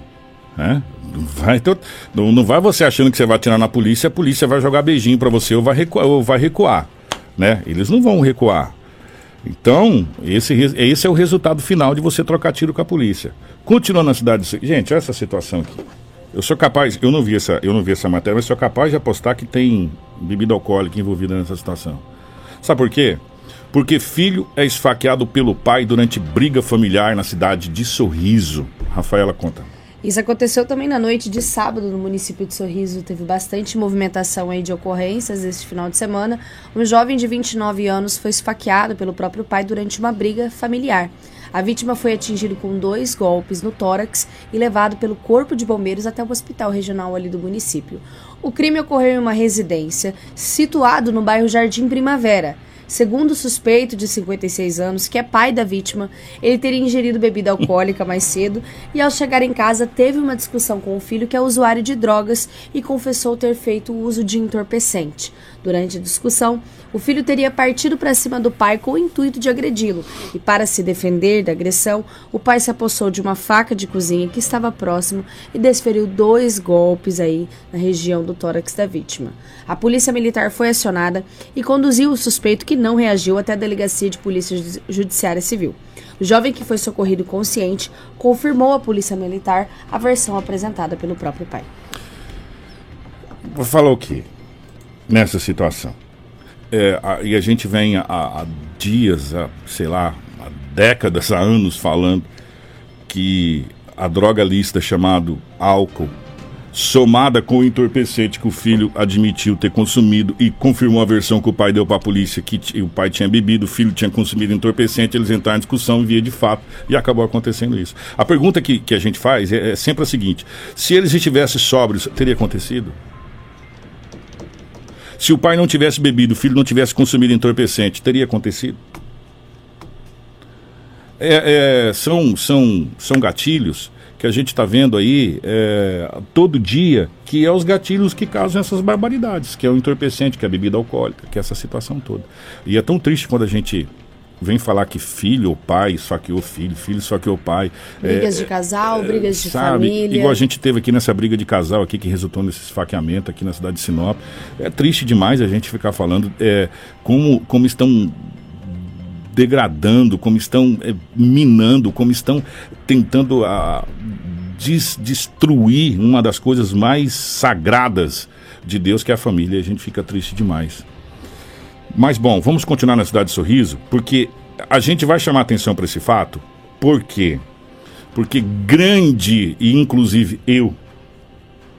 Né? Vai ter- não, não vai você achando que você vai atirar na polícia, a polícia vai jogar beijinho pra você ou vai recuar. Ou vai recuar né? Eles não vão recuar. Então, esse, esse é o resultado final de você trocar tiro com a polícia. Continuando na cidade. de- Gente, olha essa situação aqui. Eu sou capaz, eu não vi essa, eu não vi essa matéria, mas sou capaz de apostar que tem bebida alcoólica envolvida nessa situação. Sabe por quê? Porque filho é esfaqueado pelo pai durante briga familiar na cidade de Sorriso. Rafaela conta. Isso aconteceu também na noite de sábado no município de Sorriso. Teve bastante movimentação aí de ocorrências esse final de semana. Um jovem de 29 anos foi esfaqueado pelo próprio pai durante uma briga familiar. A vítima foi atingida com dois golpes no tórax e levado pelo corpo de bombeiros até o hospital regional ali do município. O crime ocorreu em uma residência situado no bairro Jardim Primavera. Segundo o suspeito de 56 anos, que é pai da vítima, ele teria ingerido bebida alcoólica mais cedo e, ao chegar em casa, teve uma discussão com o filho, que é usuário de drogas, e confessou ter feito uso de entorpecente. Durante a discussão, o filho teria partido para cima do pai com o intuito de agredi-lo, e para se defender da agressão, o pai se apossou de uma faca de cozinha que estava próximo e desferiu dois golpes aí na região do tórax da vítima. A polícia militar foi acionada e conduziu o suspeito que não reagiu até a delegacia de polícia judiciária civil. O jovem que foi socorrido consciente confirmou à polícia militar a versão apresentada pelo próprio pai. Falar o quê? Nessa situação. É, a, e a gente vem há, dias, há, sei lá, há décadas, há anos falando que a droga lista chamado álcool, somada com o entorpecente que o filho admitiu ter consumido e confirmou a versão que o pai deu para a polícia que o pai tinha bebido, o filho tinha consumido entorpecente, eles entraram em discussão via de fato e acabou acontecendo isso. A pergunta que, que a gente faz é, é sempre a seguinte: se eles estivessem sóbrios, teria acontecido? Se o pai não tivesse bebido, o filho não tivesse consumido entorpecente, teria acontecido? É, é, são, são, são gatilhos que a gente está vendo aí é, todo dia, que é os gatilhos que causam essas barbaridades, que é o entorpecente, que é a bebida alcoólica, que é essa situação toda. E é tão triste quando a gente vem falar que filho ou pai esfaqueou filho, filho esfaqueou pai. Brigas é, de casal, é, brigas de sabe, família. Igual a gente teve aqui nessa briga de casal aqui que resultou nesse esfaqueamento aqui na cidade de Sinop. É triste demais a gente ficar falando é, como, como estão degradando, como estão é, minando, como estão tentando a, ah, des, destruir uma das coisas mais sagradas de Deus, que é a família. A gente fica triste demais. Mas bom, vamos continuar na cidade de Sorriso, porque a gente vai chamar atenção para esse fato. Por quê? Porque grande, e inclusive eu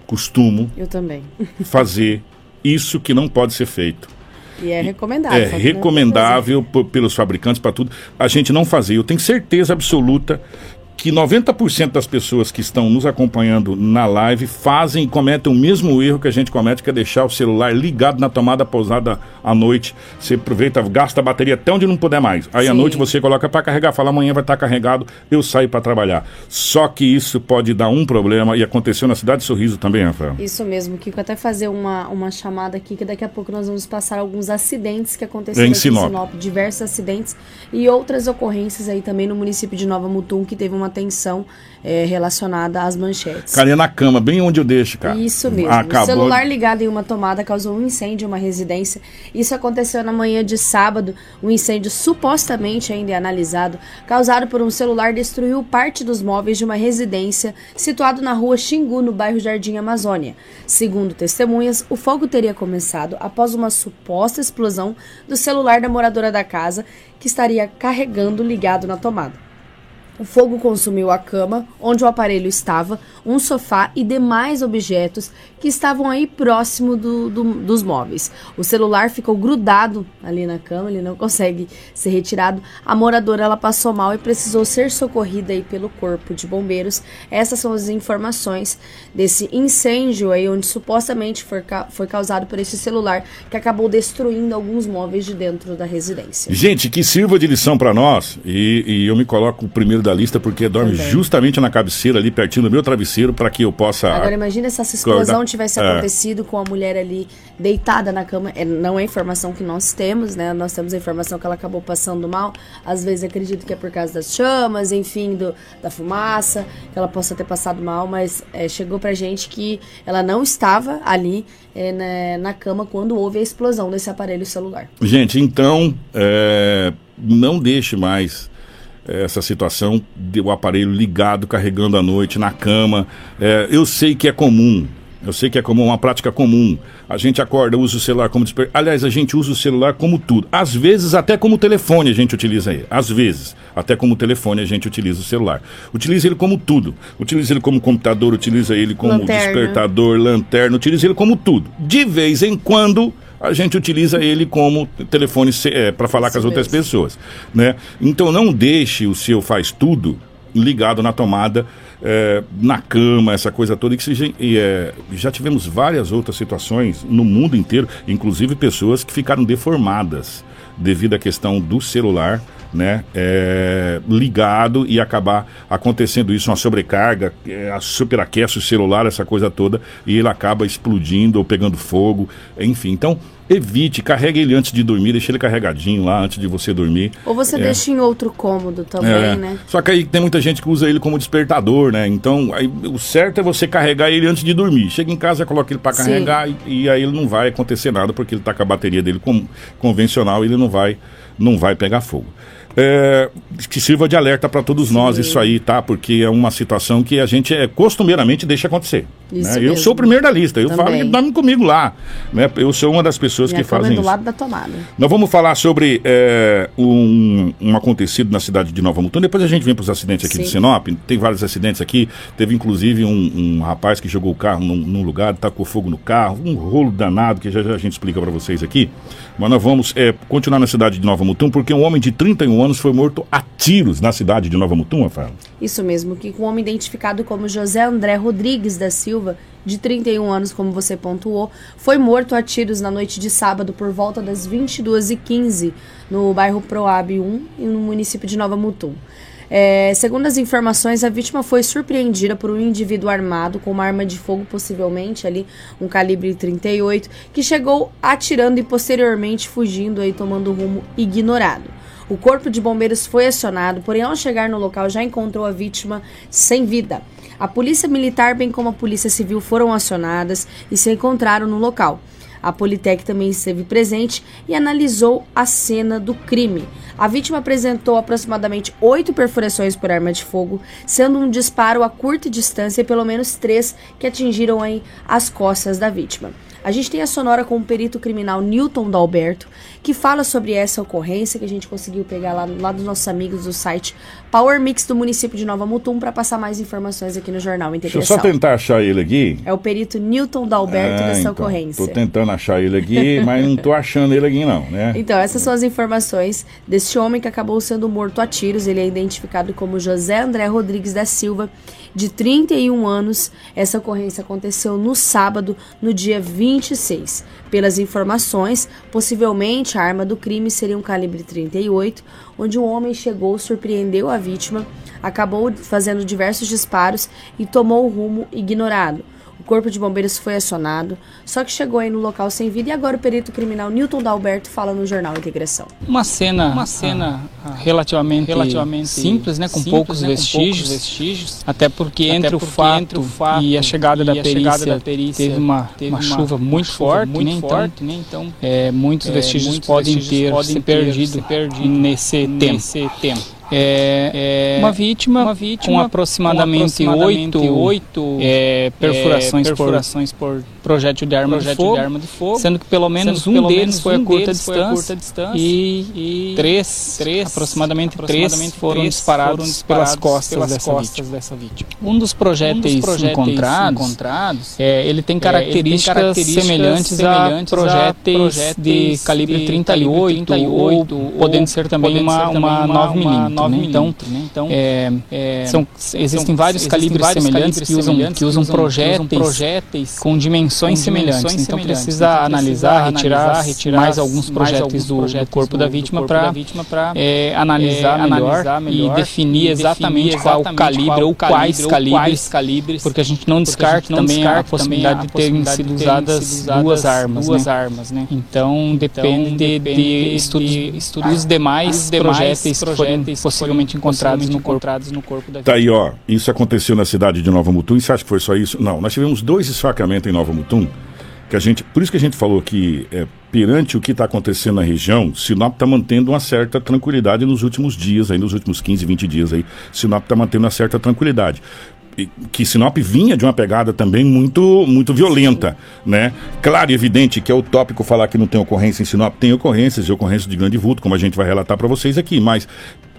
costumo eu também (laughs) fazer isso que não pode ser feito. E é recomendável. É recomendável pelos fabricantes para tudo. A gente não fazer. Eu tenho certeza absoluta que 90% das pessoas que estão nos acompanhando na live fazem e cometem o mesmo erro que a gente comete, que é deixar o celular ligado na tomada pousada à noite. Você aproveita, gasta a bateria até onde não puder mais. Aí Sim. à noite você coloca para carregar, fala amanhã vai estar carregado, eu saio para trabalhar. Só que isso pode dar um problema e aconteceu na cidade de Sorriso também, Rafael. Isso mesmo, Kiko. Até fazer uma, uma chamada aqui que daqui a pouco nós vamos passar alguns acidentes que aconteceram em Sinop. em Sinop, diversos acidentes e outras ocorrências aí também no município de Nova Mutum que teve uma atenção é, relacionada às manchetes. Carinha na cama, bem onde eu deixo, cara. Isso mesmo. Acabou... O celular ligado em uma tomada causou um incêndio em uma residência. Isso aconteceu na manhã de sábado. Um incêndio supostamente ainda é analisado, causado por um celular, destruiu parte dos móveis de uma residência situado na rua Xingu, no bairro Jardim Amazônia. Segundo testemunhas, o fogo teria começado após uma suposta explosão do celular da moradora da casa, que estaria carregando ligado na tomada. O fogo consumiu a cama, onde o aparelho estava, um sofá e demais objetos que estavam aí próximo do, do, dos móveis. O celular ficou grudado ali na cama, ele não (laughs) consegue ser retirado. A moradora ela passou mal e precisou ser socorrida aí pelo corpo de bombeiros. Essas são as informações desse incêndio aí, onde supostamente foi, foi causado por esse celular que acabou destruindo alguns móveis de dentro da residência. Gente, que sirva de lição para nós e, e eu me coloco primeiro da lista porque dorme Também. justamente na cabeceira ali pertinho do meu travesseiro para que eu possa. Agora imagina se essa explosão acordar. tivesse é. acontecido com a mulher ali deitada na cama. É, não é informação que nós temos, né? Nós temos a informação que ela acabou passando mal. Às vezes acredito que é por causa das chamas, enfim, do, da fumaça, que ela possa ter passado mal, mas é, chegou pra gente que ela não estava ali é, na, né, na, cama quando houve a explosão desse aparelho celular. Gente, então é, não deixe mais essa situação do aparelho ligado, carregando à noite, na cama. É, eu sei que é comum, eu sei que é comum, uma prática comum. A gente acorda, usa o celular como desper... Aliás, a gente usa o celular como tudo. Às vezes, até como telefone a gente utiliza ele. Às vezes, até como telefone a gente utiliza o celular. Utiliza ele como tudo. Utiliza ele como computador, utiliza ele como lanterna. despertador, lanterna, utiliza ele como tudo. De vez em quando, a gente utiliza ele como telefone é, para falar Isso com as outras mesmo. pessoas. Né? Então não deixe o seu faz tudo ligado na tomada, é, na cama, essa coisa toda. Que e, é, já tivemos várias outras situações no mundo inteiro, inclusive pessoas que ficaram deformadas devido à questão do celular né, é, ligado e acabar acontecendo isso, uma sobrecarga, é, superaquece o celular, essa coisa toda, e ele acaba explodindo ou pegando fogo, enfim. Então, evite, carregue ele antes de dormir, deixe ele carregadinho lá antes de você dormir. Ou você É. deixa em outro cômodo também, É. né? Só que aí tem muita gente que usa ele como despertador, né? Então, aí, o certo é você carregar ele antes de dormir. Chega em casa, coloca ele para carregar e, e aí ele não vai acontecer nada, porque ele tá com a bateria dele com- convencional e ele não vai, não vai pegar fogo. É, que sirva de alerta para todos nós isso aí, tá? Porque é uma situação que a gente é, costumeiramente deixa acontecer. Né? Eu mesmo. sou o primeiro da lista, eu falo Também. que dorme comigo lá. Né? Eu sou uma das pessoas Minha que é fazem do isso. lado da tomada. Nós vamos falar sobre é, um, um acontecido na cidade de Nova Mutum. Depois a gente vem para os acidentes aqui de Sim. Sinop. Tem vários acidentes aqui. Teve inclusive um, um rapaz que jogou o carro num, num lugar, tacou fogo no carro. Um rolo danado que já, já a gente explica para vocês aqui. Mas nós vamos é, continuar na cidade de Nova Mutum porque um homem de 31 anos foi morto a tiros na cidade de Nova Mutum, Rafael. Isso mesmo, que com um homem identificado como José André Rodrigues da Silva, de 31 anos, como você pontuou, foi morto a tiros na noite de sábado por volta das 22h15 no bairro Proab 1 e no município de Nova Mutum. É, segundo as informações, a vítima foi surpreendida por um indivíduo armado com uma arma de fogo, possivelmente ali um calibre 38, que chegou atirando e posteriormente fugindo aí tomando rumo ignorado. O corpo de bombeiros foi acionado, porém ao chegar no local já encontrou a vítima sem vida. A polícia militar, bem como a polícia civil, foram acionadas e se encontraram no local. A Politec também esteve presente e analisou a cena do crime. A vítima apresentou aproximadamente oito perfurações por arma de fogo, sendo um disparo a curta distância e pelo menos três que atingiram aí as costas da vítima. A gente tem a sonora com o perito criminal Newton Dalberto, que fala sobre essa ocorrência que a gente conseguiu pegar lá, lá dos nossos amigos do site Power Mix do município de Nova Mutum para passar mais informações aqui no Jornal Deixa eu só tentar achar ele aqui. É o perito Newton Dalberto Ah, dessa então, ocorrência. Tô tentando achar ele aqui, (laughs) mas não tô achando ele aqui não, né? Então, essas são as informações desse homem que acabou sendo morto a tiros. Ele é identificado como José André Rodrigues da Silva, de 31 anos. Essa ocorrência aconteceu no sábado, no dia 26. Pelas informações, possivelmente a arma do crime seria um calibre 38, onde um homem chegou, surpreendeu a vítima, acabou fazendo diversos disparos e tomou o rumo ignorado. O corpo de bombeiros foi acionado, só que chegou aí no local sem vida e agora o perito criminal Newton Dalberto fala no jornal Integração. Uma cena, uma cena relativamente, relativamente simples, né, com simples, poucos, né, com vestígios, poucos vestígios. até porque, Até entre, o porque fato entre o fato e a chegada, e da, a perícia, chegada da perícia teve uma, teve uma uma- chuva uma muito chuva forte, muito né, então, forte, né, então, é, muitos é, vestígios muitos podem vestígios ter podem se ter perdido, se perdido nesse tempo. nesse tempo. É, É, uma vítima, uma vítima com aproximadamente oito oito, é, perfurações, é, perfurações por projétil de arma, projétil de, fogo, de arma de fogo, sendo que pelo menos um pelo deles menos foi, um a curta deles foi a distância, curta distância e, e três, três, aproximadamente, aproximadamente três foram disparados, foram disparados pelas costas, pelas dessa, costas vítima. dessa vítima. Um dos projéteis, Um dos projéteis encontrados, encontrados, é, ele tem é, características, ele tem características semelhantes, semelhantes a a projéteis, projéteis de calibre de 38, calibre 38 ou podendo ser também podendo uma, ser também uma uma- 9 uma milímetros. 9 né? Então, né? Então, é, é, são, existem são- vários calibres vários semelhantes calibres que usam, semelhantes que usam que usam- projéteis, projéteis com dimensões com semelhantes. dimensões então semelhantes. precisa Então, analisar, precisa retirar, analisar, retirar mais alguns projéteis, do, do corpo da vítima para pra, analisar, é, melhor, analisar melhor e definir exatamente qual o calibre ou quais calibres, calibres, porque a gente não descarta também a possibilidade de terem sido usadas duas armas, duas né? armas, né? Então depende, de, depende de estudos, de estudos dos demais, os demais projéteis, que possivelmente encontrados no corpo. encontrados no corpo da Tá aí, ó. Isso aconteceu na cidade de Nova Mutum. E você acha que foi só isso? Não, nós tivemos dois esfaqueamentos em Nova Mutum. Que a gente, por isso que a gente falou que, é, perante o que está acontecendo na região, Sinop está mantendo uma certa tranquilidade nos últimos dias, aí, nos últimos 15, 20 dias aí. Sinop está mantendo uma certa tranquilidade. Que Sinop vinha de uma pegada também muito muito violenta, né? Claro e evidente que é utópico falar que não tem ocorrência em Sinop, tem ocorrências e ocorrências de grande vulto, como a gente vai relatar para vocês aqui, mas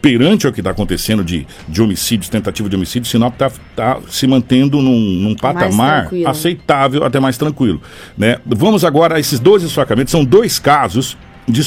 perante o que está acontecendo de, de homicídios, tentativa de homicídio, Sinop está tá se mantendo num, num patamar aceitável, até mais tranquilo, né? Vamos agora a esses dois esfacamentos, são dois casos de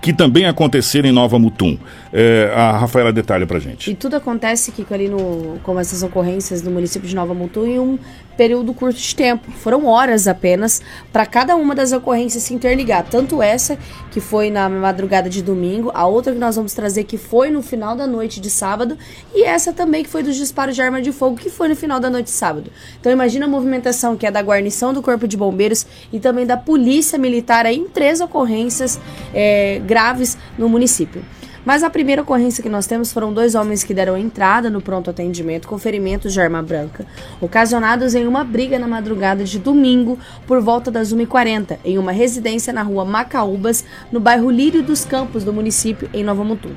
que também aconteceram em Nova Mutum. É, a Rafaela detalha pra gente. E tudo acontece, Kiko, ali no, como essas ocorrências no município de Nova Mutum em um período curto de tempo. Foram horas apenas para cada uma das ocorrências se interligar. Tanto essa, que foi na madrugada de domingo, a outra que nós vamos trazer, que foi no final da noite de sábado, e essa também, que foi dos disparos de arma de fogo, que foi no final da noite de sábado. Então imagina a movimentação que é da guarnição do Corpo de Bombeiros e também da Polícia Militar aí, em três ocorrências é, graves no município. Mas a primeira ocorrência que nós temos foram dois homens que deram entrada no pronto atendimento com ferimentos de arma branca, ocasionados em uma briga na madrugada de domingo por volta das 1h40, em uma residência na rua Macaúbas, no bairro Lírio dos Campos do município, em Nova Mutum.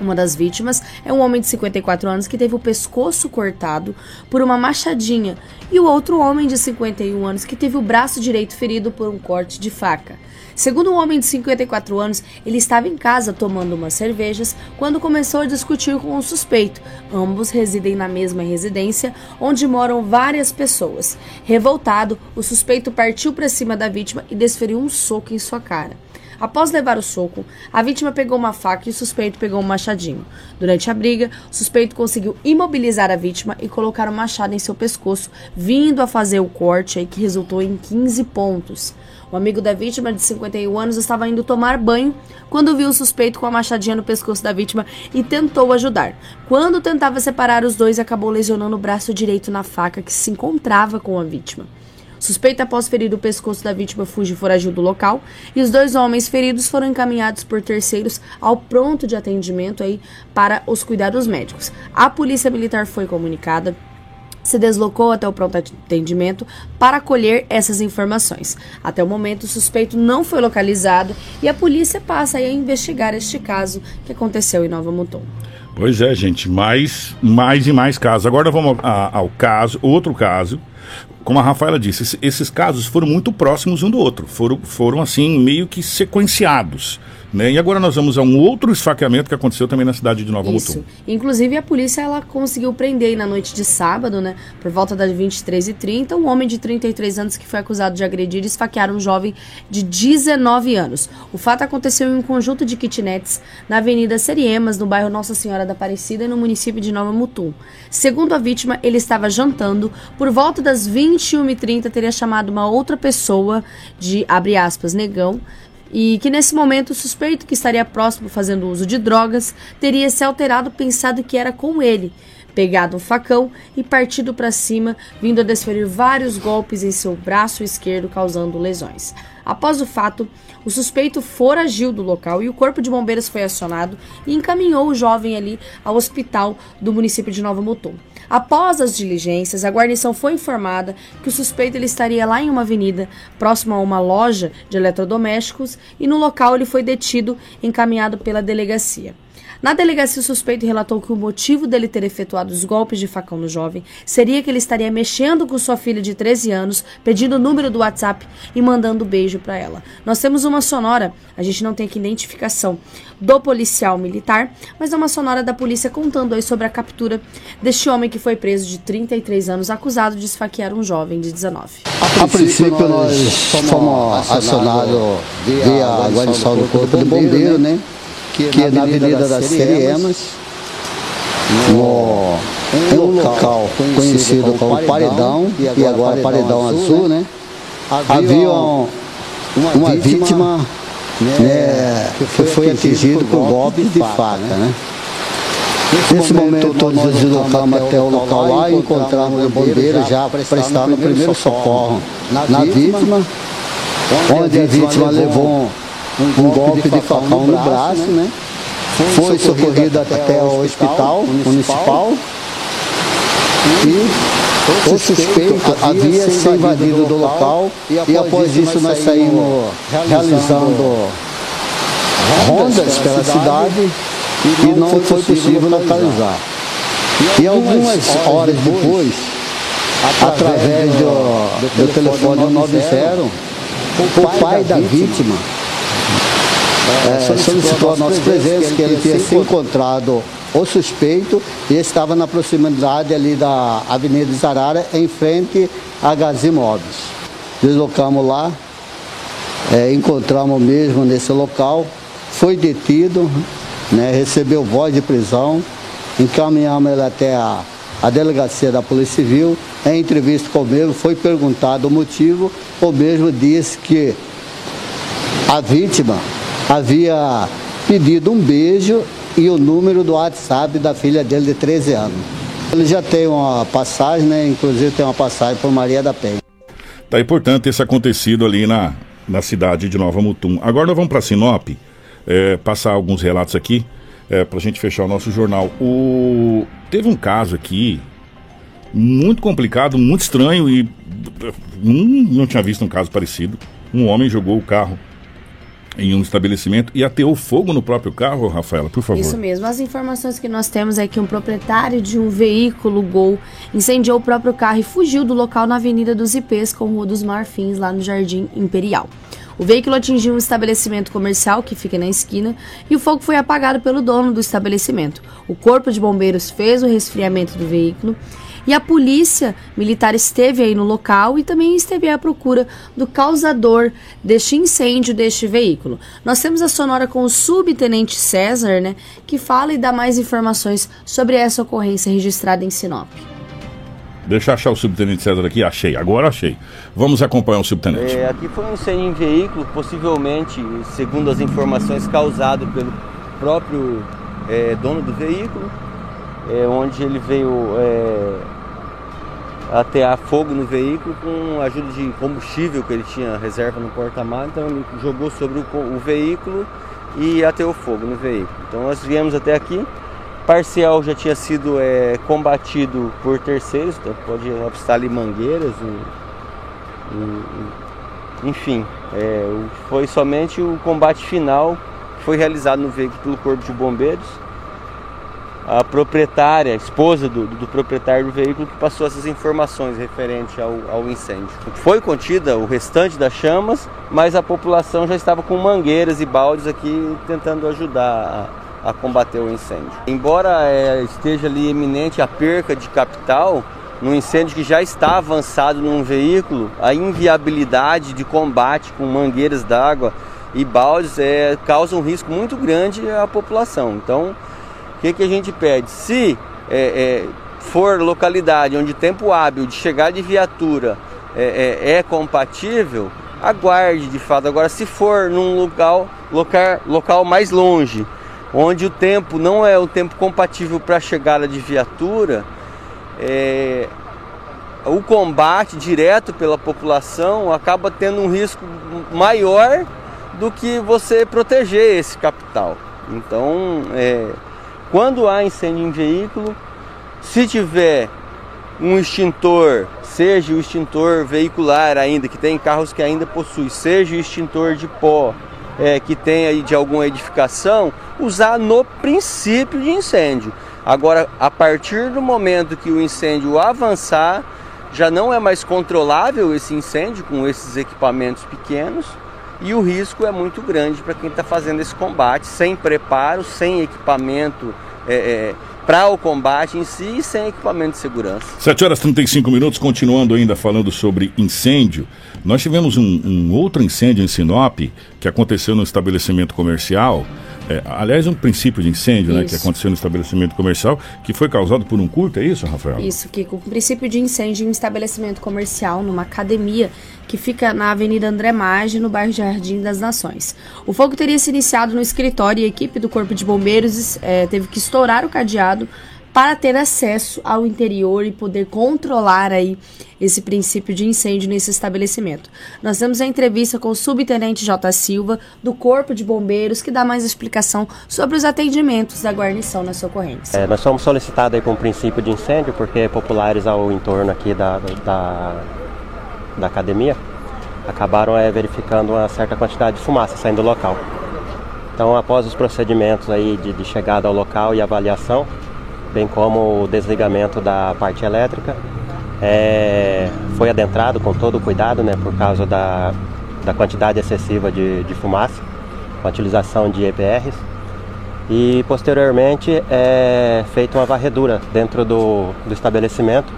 Uma das vítimas é um homem de 54 anos que teve o pescoço cortado por uma machadinha e o outro homem de 51 anos que teve o braço direito ferido por um corte de faca. Segundo um homem de 54 anos, ele estava em casa tomando umas cervejas quando começou a discutir com o suspeito. Ambos residem na mesma residência, onde moram várias pessoas. Revoltado, o suspeito partiu para cima da vítima e desferiu um soco em sua cara. Após levar o soco, a vítima pegou uma faca e o suspeito pegou um machadinho. Durante a briga, o suspeito conseguiu imobilizar a vítima e colocar o machado em seu pescoço, vindo a fazer o corte aí que resultou em 15 pontos. O amigo da vítima, de 51 anos, estava indo tomar banho quando viu o suspeito com a machadinha no pescoço da vítima e tentou ajudar. Quando tentava separar os dois, acabou lesionando o braço direito na faca que se encontrava com a vítima. O suspeito, após ferir o pescoço da vítima, fugiu foragiu do local e os dois homens feridos foram encaminhados por terceiros ao pronto de atendimento aí para os cuidados médicos. A polícia militar foi comunicada se deslocou até o pronto atendimento para colher essas informações. Até o momento, o suspeito não foi localizado e a polícia passa a investigar este caso que aconteceu em Nova Mutum. Pois é, gente, mais, mais e mais casos. Agora vamos ao caso, outro caso. Como a Rafaela disse, esses casos foram muito próximos um do outro. Foram, foram assim, meio que sequenciados. Né? E agora nós vamos a um outro esfaqueamento que aconteceu também na cidade de Nova Isso. Mutum. Inclusive a polícia ela conseguiu prender na noite de sábado, né, por volta das 23h30, um homem de 33 anos que foi acusado de agredir e esfaquear um jovem de 19 anos. O fato aconteceu em um conjunto de kitnets na Avenida Seriemas, no bairro Nossa Senhora da Aparecida, no município de Nova Mutum. Segundo a vítima, ele estava jantando, por volta das 21h30 teria chamado uma outra pessoa de, abre aspas, negão, e que nesse momento o suspeito que estaria próximo fazendo uso de drogas teria se alterado pensado que era com ele, pegado um facão e partido para cima, vindo a desferir vários golpes em seu braço esquerdo, causando lesões. Após o fato, o suspeito foragiu do local e o corpo de bombeiros foi acionado e encaminhou o jovem ali ao hospital do município de Nova Mutum. Após as diligências, a guarnição foi informada que o suspeito ele estaria lá em uma avenida próxima a uma loja de eletrodomésticos e no local ele foi detido encaminhado pela delegacia. Na delegacia, o suspeito relatou que o motivo dele ter efetuado os golpes de facão no jovem seria que ele estaria mexendo com sua filha de 13 anos, pedindo o número do WhatsApp e mandando beijo para ela. Nós temos uma sonora, a gente não tem aqui identificação do policial militar, mas é uma sonora da polícia contando aí sobre a captura deste homem que foi preso de 33 anos, acusado de esfaquear um jovem de 19. A princípio, nós fomos acionados via a guarnição do Corpo de Bombeiro, né? Que é na Avenida das Seriemas, no, um local conhecido como Paredão, e agora Paredão Azul, né? Havia uma vítima né, que foi atingido com golpes de faca, né? Nesse momento, todos nos deslocamos até o local lá e encontramos o bombeiro já prestando o primeiro socorro. na vítima, onde a vítima levou um, um golpe de facão no braço, né? né? Foi, socorrido até o hospital municipal e o suspeito havia se invadido do local e após isso nós saímos realizando rondas pela cidade e não foi possível localizar. E algumas horas depois, através do, do telefone 90, o pai da vítima é, solicitou a nossa presença, que ele tinha se encontrado o suspeito e estava na proximidade ali da Avenida Zarara, em frente a Gazimóveis. Deslocamos lá é, encontramos mesmo nesse local, foi detido, né, recebeu voz de prisão, encaminhamos ele até a, a delegacia da Polícia Civil. Em entrevista com o mesmo, foi perguntado o motivo, o mesmo disse que a vítima havia pedido um beijo e o número do WhatsApp da filha dele de 13 anos. Ele já tem uma passagem, né? Inclusive tem uma passagem por Maria da Penha. Tá importante esse acontecido ali na, na cidade de Nova Mutum. Agora nós vamos para Sinop, é, passar alguns relatos aqui, é, para a gente fechar o nosso jornal. O... Teve um caso aqui, muito complicado, muito estranho e hum, não tinha visto um caso parecido. Um homem jogou o carro em um estabelecimento e ateou fogo no próprio carro, Rafaela, por favor. Isso mesmo. As informações que nós temos é que um proprietário de um veículo Gol incendiou o próprio carro e fugiu do local na Avenida dos Ipês com Rua dos Marfins, lá no Jardim Imperial. O veículo atingiu um estabelecimento comercial que fica na esquina e o fogo foi apagado pelo dono do estabelecimento. O corpo de bombeiros fez o resfriamento do veículo e a polícia militar esteve aí no local e também esteve à procura do causador deste incêndio deste veículo. Nós temos a sonora com o subtenente César, né, que fala e dá mais informações sobre essa ocorrência registrada em Sinop. Deixa eu achar o subtenente César aqui. Achei, agora achei. Vamos acompanhar o subtenente. É, aqui foi um incêndio em veículo, possivelmente, segundo as informações, causado pelo próprio é, dono do veículo, é, onde ele veio é, atear fogo no veículo com a ajuda de combustível que ele tinha reserva no porta-malas, então ele jogou sobre o, o, veículo e ateou fogo no veículo. Então nós viemos até aqui, parcial já tinha sido é, combatido por terceiros, então pode obstar ali mangueiras, enfim, é, foi somente o combate final que foi realizado no veículo pelo Corpo de Bombeiros a proprietária, a esposa do, do, proprietário do veículo, que passou essas informações referente ao, ao, incêndio. Foi contida o restante das chamas, mas a população já estava com mangueiras e baldes aqui tentando ajudar a, a combater o incêndio. Embora é, esteja ali eminente a perca de capital, no incêndio que já está avançado num veículo, a inviabilidade de combate com mangueiras d'água e baldes é, causa um risco muito grande à população. Então, o que, que a gente pede? Se é, é, for localidade onde tempo hábil de chegar de viatura é, é, é, compatível, aguarde de fato. Agora, se for num local, local, local mais longe, onde o tempo não é o tempo compatível para a chegada de viatura, é, o combate direto pela população acaba tendo um risco maior do que você proteger esse capital. Então, é, quando há incêndio em veículo, se tiver um extintor, seja o extintor veicular ainda, que tem carros que ainda possui, seja o extintor de pó, é, que tem aí de alguma edificação, usar no princípio de incêndio. Agora, a partir do momento que o incêndio avançar, já não é mais controlável esse incêndio com esses equipamentos pequenos e o risco é muito grande para quem está fazendo esse combate sem preparo, sem equipamento é, é, para o combate em si e sem equipamento de segurança. 7 horas e 35 minutos, continuando ainda falando sobre incêndio. Nós tivemos um, um outro incêndio em Sinop que aconteceu no estabelecimento comercial. É, aliás, um princípio de incêndio né, que aconteceu no estabelecimento comercial, que foi causado por um curto, é isso, Rafael? Isso, Kiko. Um princípio de incêndio em um estabelecimento comercial, numa academia, que fica na Avenida André Maggi, no bairro Jardim das Nações. O fogo teria se iniciado no escritório e a equipe do Corpo de Bombeiros é, teve que estourar o cadeado para ter acesso ao interior e poder controlar aí esse princípio de incêndio nesse estabelecimento. Nós temos a entrevista com o subtenente J. Silva, do Corpo de Bombeiros, que dá mais explicação sobre os atendimentos da guarnição nessa ocorrência. É, nós somos solicitados aí com o princípio de incêndio, porque populares ao entorno aqui da, da, da academia acabaram é, verificando uma certa quantidade de fumaça saindo do local. Então, após os procedimentos aí de, de chegada ao local e avaliação, bem como o desligamento da parte elétrica. É, foi adentrado com todo o cuidado, né, por causa da, da quantidade excessiva de, de fumaça, com a utilização de EPRs. E posteriormente é feita uma varredura dentro do, do estabelecimento,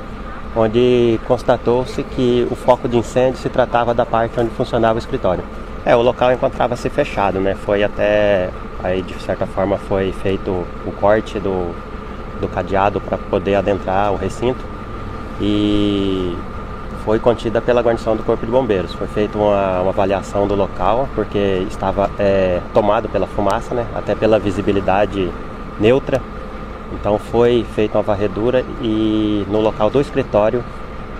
onde constatou-se que o foco de incêndio se tratava da parte onde funcionava o escritório. É, o local encontrava-se fechado, né? Foi até aí de certa forma foi feito o corte do, do cadeado para poder adentrar o recinto e foi contida pela guarnição do Corpo de Bombeiros. Foi feita uma, uma avaliação do local porque estava é, tomado pela fumaça, né? Até pela visibilidade neutra. Então foi feita uma varredura e no local do escritório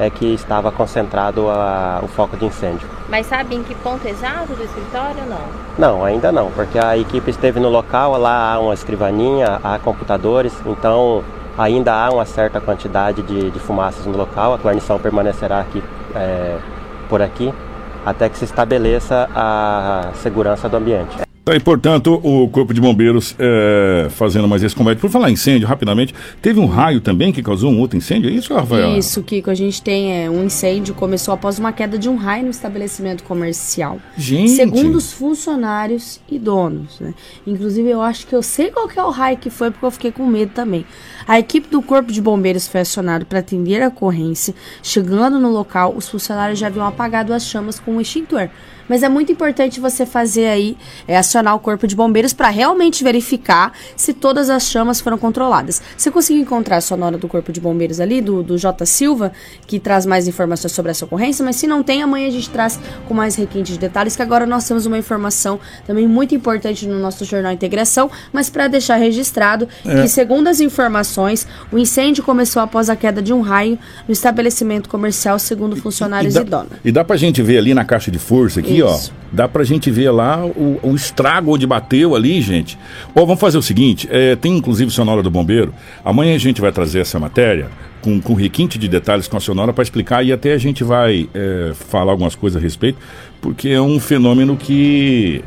é que estava concentrado a, o foco de incêndio. Mas sabe em que ponto exato do escritório ou não? Não, ainda não, porque a equipe esteve no local, lá há uma escrivaninha, há computadores, então ainda há uma certa quantidade de, de fumaças no local, a guarnição permanecerá aqui é, por aqui até que se estabeleça a segurança do ambiente. Tá, e, portanto, o Corpo de Bombeiros é, fazendo mais esse combate. Por falar incêndio, rapidamente, teve um raio também que causou um outro incêndio, é isso, Rafael? Isso, Kiko, a gente tem é, um incêndio, começou após uma queda de um raio no estabelecimento comercial. Gente! Segundo os funcionários e donos, né? Inclusive, eu acho que eu sei qual que é o raio que foi, porque eu fiquei com medo também. A equipe do Corpo de Bombeiros foi acionada para atender a ocorrência. Chegando no local, os funcionários já haviam apagado as chamas com um extintor. Mas é muito importante você fazer aí, é, acionar o Corpo de Bombeiros para realmente verificar se todas as chamas foram controladas. Você conseguiu encontrar a sonora do Corpo de Bombeiros ali, do, do J. Silva, que traz mais informações sobre essa ocorrência, mas se não tem, amanhã a gente traz com mais requinte de detalhes, que agora nós temos uma informação também muito importante no nosso Jornal Integração, mas para deixar registrado É. que, segundo as informações, o incêndio começou após a queda de um raio no estabelecimento comercial, segundo funcionários e, dá, donos. e dá pra gente ver ali na caixa de força aqui, Ó. Dá pra gente ver lá o, o estrago onde bateu ali, gente. Ó, vamos fazer o seguinte: é, tem inclusive sonora do bombeiro. Amanhã a gente vai trazer essa matéria com, com requinte de detalhes com a sonora para explicar e até a gente vai é, falar algumas coisas a respeito, porque é um fenômeno que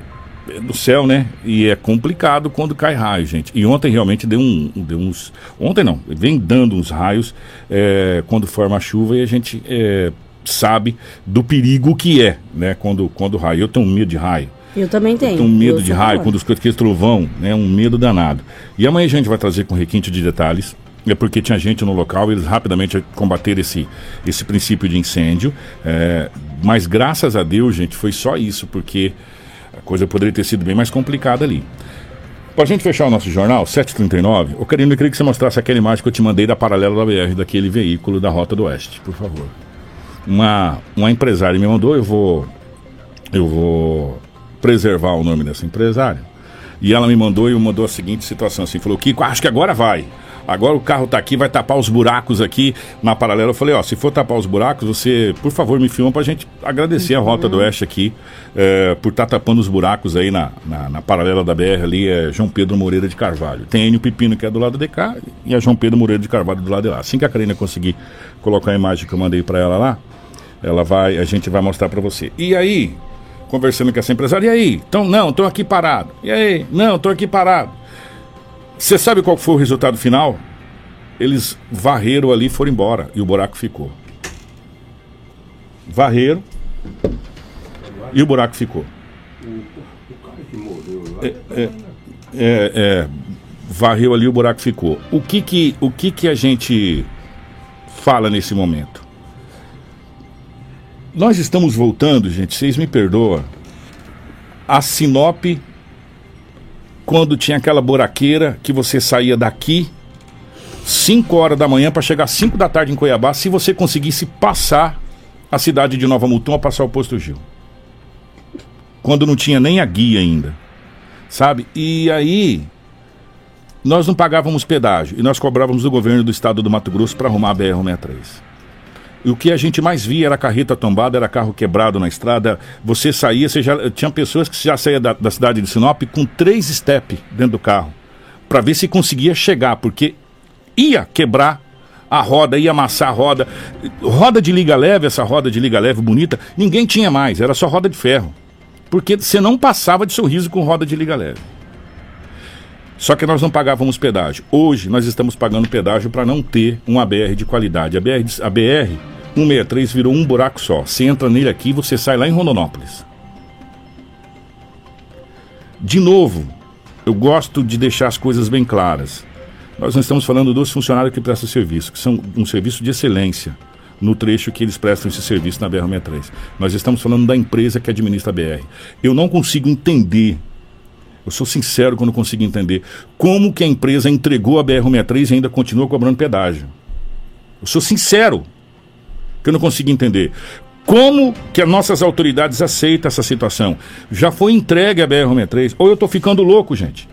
é do céu, né? E é complicado quando cai raio, gente. E ontem realmente deu, um, deu uns. Ontem não, vem dando uns raios é, quando forma a chuva e a gente é, sabe do perigo que é, né? Quando, quando raio. Eu tenho medo de raio. Eu também tenho. Eu tenho medo Eu de raio, quando os aqueles trovão, né? Um medo danado. E amanhã a gente vai trazer com requinte de detalhes. É porque tinha gente no local, eles rapidamente combateram esse, esse princípio de incêndio. é, mas graças a Deus, gente, foi só isso, porque a coisa poderia ter sido bem mais complicada ali. Pra gente fechar o nosso jornal, 7h39, ô Karina, eu queria que você mostrasse aquela imagem que eu te mandei da paralela da BR, daquele veículo da Rota do Oeste, por favor. Uma, uma empresária me mandou, eu vou. Eu vou preservar o nome dessa empresária. E ela me mandou e mandou a seguinte situação assim, falou, Kiko, acho que agora vai. Agora o carro tá aqui, vai tapar os buracos aqui na paralela. Eu falei, ó, se for tapar os buracos, você, por favor, me filma pra gente agradecer a Rota do Oeste aqui eh, por estar tapando os buracos aí na, na, na paralela da BR ali, é João Pedro Moreira de Carvalho. Tem Enio Pepino que é do lado de cá e a João Pedro Moreira de Carvalho do lado de lá. Assim que a Karina conseguir colocar a imagem que eu mandei pra ela lá, ela vai, a gente vai mostrar pra você. E aí, conversando com essa empresária, e aí? Então, não, tô aqui parado. E aí? Não, tô aqui parado. Você sabe qual foi o resultado final? Eles varreram ali e foram embora e o buraco ficou. Varreram e o buraco ficou. É, é, é, é, varreu ali o buraco ficou. O que que, o que que a gente fala nesse momento? Nós estamos voltando, gente, vocês me perdoam, a Sinop quando tinha aquela buraqueira que você saía daqui 5 horas da manhã para chegar 5 da tarde em Cuiabá, se você conseguisse passar a cidade de Nova Mutum a passar o posto Gil. Quando não tinha nem a guia ainda. Sabe? E aí nós não pagávamos pedágio e nós cobrávamos do governo do estado do Mato Grosso para arrumar a BR-163. E o que a gente mais via era carreta tombada, era carro quebrado na estrada. Você saía, você já, tinha pessoas que já saíam da, da cidade de Sinop com três step dentro do carro. para ver se conseguia chegar, porque ia quebrar a roda, ia amassar a roda. Roda de liga leve, essa roda de liga leve bonita, ninguém tinha mais, era só roda de ferro. Porque você não passava de sorriso com roda de liga leve. Só que nós não pagávamos pedágio. Hoje nós estamos pagando pedágio para não ter um ABR de qualidade. A BR, a BR 163 virou um buraco só. Você entra nele aqui você sai lá em Rondonópolis. De novo, eu gosto de deixar as coisas bem claras. Nós não estamos falando dos funcionários que prestam serviço, que são um serviço de excelência. no trecho que eles prestam esse serviço na BR-63. Nós estamos falando da empresa que administra a BR. Eu não consigo entender, eu sou sincero quando consigo entender, como que a empresa entregou a BR-63 e ainda continua cobrando pedágio. Eu sou sincero, que eu não consigo entender. Como que as nossas autoridades aceitam essa situação? Já foi entregue a BR-63? Ou eu estou ficando louco, gente?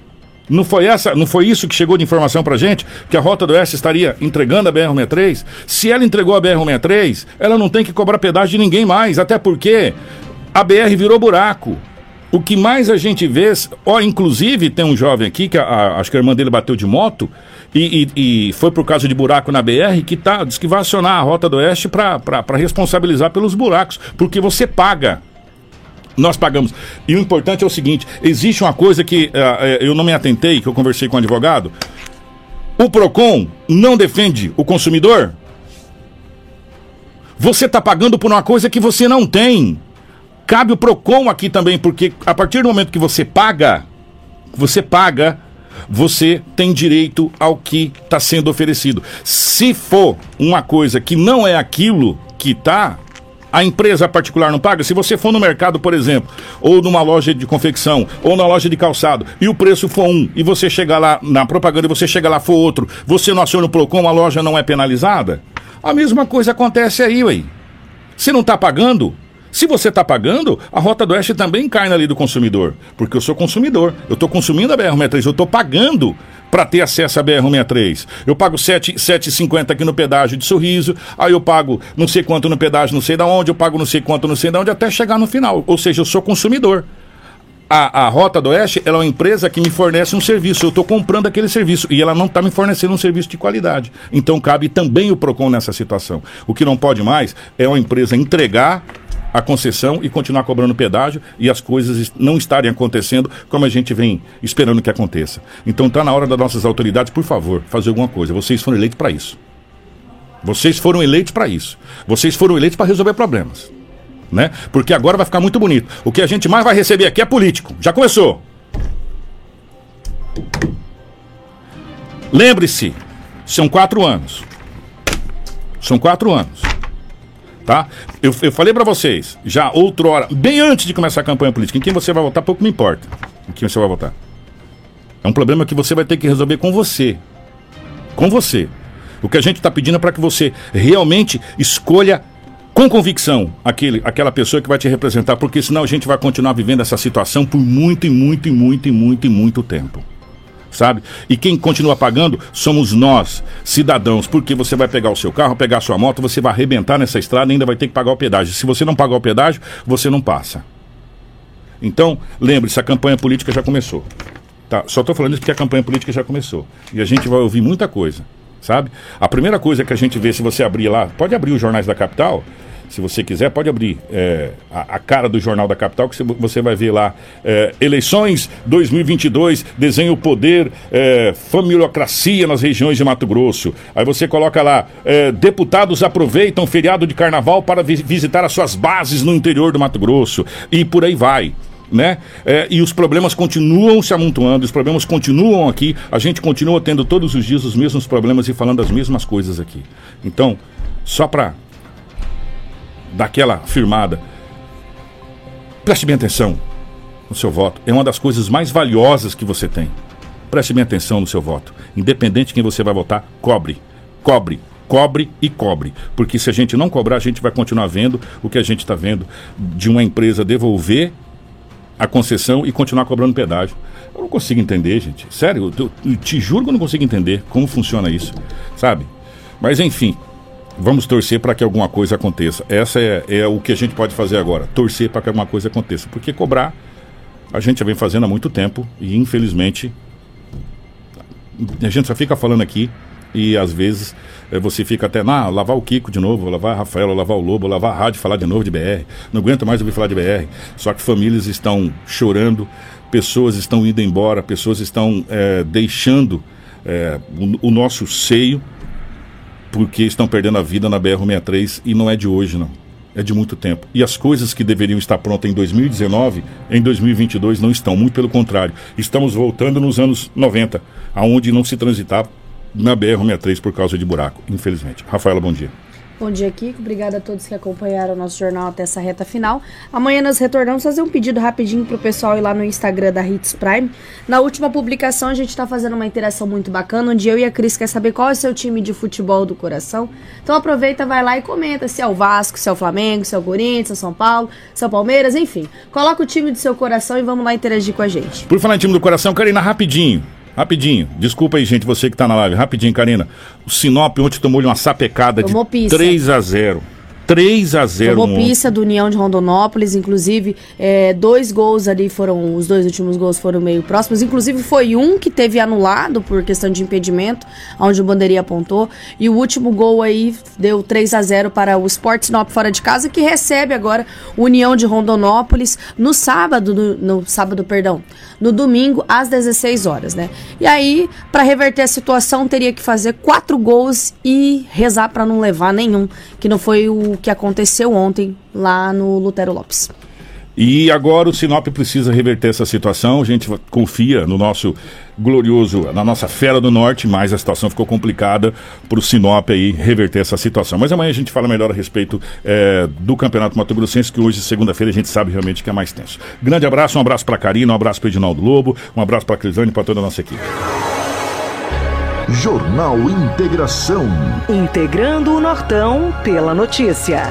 Não foi, essa, não foi isso que chegou de informação pra gente? Que a Rota do Oeste estaria entregando a BR-63? Se ela entregou a BR-63, ela não tem que cobrar pedágio de ninguém mais, até porque a BR virou buraco. O que mais a gente vê, ó, inclusive tem um jovem aqui, que a, a, acho que a irmã dele bateu de moto, e, e, e, foi por causa de buraco na BR, que tá, diz que vai acionar a Rota do Oeste para responsabilizar pelos buracos, porque você paga. Nós pagamos. E o importante é o seguinte: existe uma coisa que uh, eu não me atentei, que eu conversei com um advogado. O PROCON não defende o consumidor? Você está pagando por uma coisa que você não tem. Cabe o PROCON aqui também, porque a partir do momento que você paga, você paga, você tem direito ao que está sendo oferecido. Se for uma coisa que não é aquilo que está, a empresa particular não paga? Se você for no mercado, por exemplo, ou numa loja de confecção, ou na loja de calçado, e o preço for um, e você chegar lá na propaganda e você chega lá for outro, você não aciona o PROCON, a loja não é penalizada? A mesma coisa acontece aí, ué. Se não está pagando, se você está pagando, a Rota do Oeste também cai na lei do consumidor. Porque eu sou consumidor. Eu estou consumindo a BR-63, eu estou pagando para ter acesso à BR-63. Eu pago 7,50 aqui no pedágio de Sorriso, aí eu pago não sei quanto no pedágio não sei da onde, eu pago não sei quanto não sei da onde, até chegar no final. Ou seja, eu sou consumidor. A, a Rota do Oeste ela é uma empresa que me fornece um serviço. Eu estou comprando aquele serviço e ela não está me fornecendo um serviço de qualidade. Então cabe também o PROCON nessa situação. O que não pode mais é uma empresa entregar a concessão e continuar cobrando pedágio e as coisas não estarem acontecendo como a gente vem esperando que aconteça. Então está na hora das nossas autoridades, por favor, fazer alguma coisa. Vocês foram eleitos para isso. Vocês foram eleitos para isso. Vocês foram eleitos para resolver problemas. Né? Porque agora vai ficar muito bonito. O que a gente mais vai receber aqui é político. Já começou. Lembre-se, são quatro anos. São quatro anos tá? Eu, eu falei para vocês, já outrora, bem antes de começar a campanha política, em quem você vai votar, pouco me importa em quem você vai votar. É um problema que você vai ter que resolver com você. Com você. O que a gente está pedindo é para que você realmente escolha com convicção aquele, aquela pessoa que vai te representar, porque senão a gente vai continuar vivendo essa situação por muito e muito e muito e muito e muito tempo sabe? E quem continua pagando somos nós, cidadãos, porque você vai pegar o seu carro, pegar a sua moto, você vai arrebentar nessa estrada e ainda vai ter que pagar o pedágio. Se você não pagar o pedágio, você não passa. Então, lembre-se, a campanha política já começou. Tá? Só estou falando isso porque a campanha política já começou. E a gente vai ouvir muita coisa, sabe? A primeira coisa que a gente vê, se você abrir lá, pode abrir os jornais da capital, se você quiser, pode abrir é, a, a, cara do Jornal da Capital, que você vai ver lá. É, eleições 2022, desenho poder, é, familiocracia nas regiões de Mato Grosso. Aí você coloca lá: é, deputados aproveitam feriado de carnaval para vi visitar as suas bases no interior do Mato Grosso. E por aí vai. Né? É, e os problemas continuam se amontoando, os problemas continuam aqui, a gente continua tendo todos os dias os mesmos problemas e falando as mesmas coisas aqui. Então, só para daquela firmada. Preste bem atenção no seu voto. É uma das coisas mais valiosas que você tem. Preste bem atenção no seu voto. Independente de quem você vai votar, cobre. Cobre. Cobre e cobre. Porque se a gente não cobrar, a gente vai continuar vendo o que a gente está vendo de uma empresa devolver a concessão e continuar cobrando pedágio. Eu não consigo entender, gente. Sério, eu, te juro que eu não consigo entender como funciona isso, sabe? Mas enfim, Vamos torcer para que alguma coisa aconteça. Essa é, é o que a gente pode fazer agora. Torcer para que alguma coisa aconteça. Porque cobrar, a gente já vem fazendo há muito tempo e infelizmente a gente só fica falando aqui e às vezes é, você fica até, ah, lavar o Kiko de novo, lavar a Rafaela, lavar o Lobo, lavar a rádio, falar de novo de BR. Não aguento mais ouvir falar de BR. Só que famílias estão chorando, pessoas estão indo embora, pessoas estão é, deixando é, o, o nosso seio porque estão perdendo a vida na BR-63 e não é de hoje, não. É de muito tempo. E as coisas que deveriam estar prontas em 2019, em 2022 não estão. Muito pelo contrário. Estamos voltando nos anos 90, aonde não se transitava na BR-63 por causa de buraco, infelizmente. Rafaela, bom dia. Bom dia, Kiko. Obrigada a todos que acompanharam o nosso jornal até essa reta final. Amanhã nós retornamos fazer um pedido rapidinho pro pessoal ir lá no Instagram da Hits Prime. Na última publicação a gente tá fazendo uma interação muito bacana, onde eu e a Cris quer saber qual é o seu time de futebol do coração. Então aproveita, vai lá e comenta se é o Vasco, se é o Flamengo, se é o Corinthians, se é o São Paulo, se é o Palmeiras, enfim. Coloca o time do seu coração e vamos lá interagir com a gente. Por falar em time do coração, Karina, rapidinho. Rapidinho. Desculpa aí, gente, você que tá na live. Rapidinho, Karina. O Sinop ontem tomou-lhe uma sapecada Tomou de pizza. 3 a 0 3 a 0 Tomou pista do União de Rondonópolis, inclusive é, dois gols ali foram, os dois últimos gols foram meio próximos, inclusive foi um que teve anulado por questão de impedimento, onde o bandeirinha apontou, e o último gol aí deu 3 a 0 para o Sport Sinop fora de casa, que recebe agora o União de Rondonópolis no sábado, no, no sábado, perdão, no domingo às 16 horas, né? E aí, para reverter a situação, teria que fazer quatro gols e rezar para não levar nenhum, que não foi o que aconteceu ontem lá no Lutero Lopes. E agora o Sinop precisa reverter essa situação. A gente confia no nosso glorioso, na nossa fera do norte, mas a situação ficou complicada para o Sinop aí reverter essa situação. Mas amanhã a gente fala melhor a respeito eh, do Campeonato Mato Grossense, que hoje, segunda-feira, a gente sabe realmente que é mais tenso. Grande abraço, um abraço para Karina, um abraço para Edinaldo Lobo, um abraço para Crisane e para toda a nossa equipe. Jornal Integração. Integrando o Nortão pela notícia.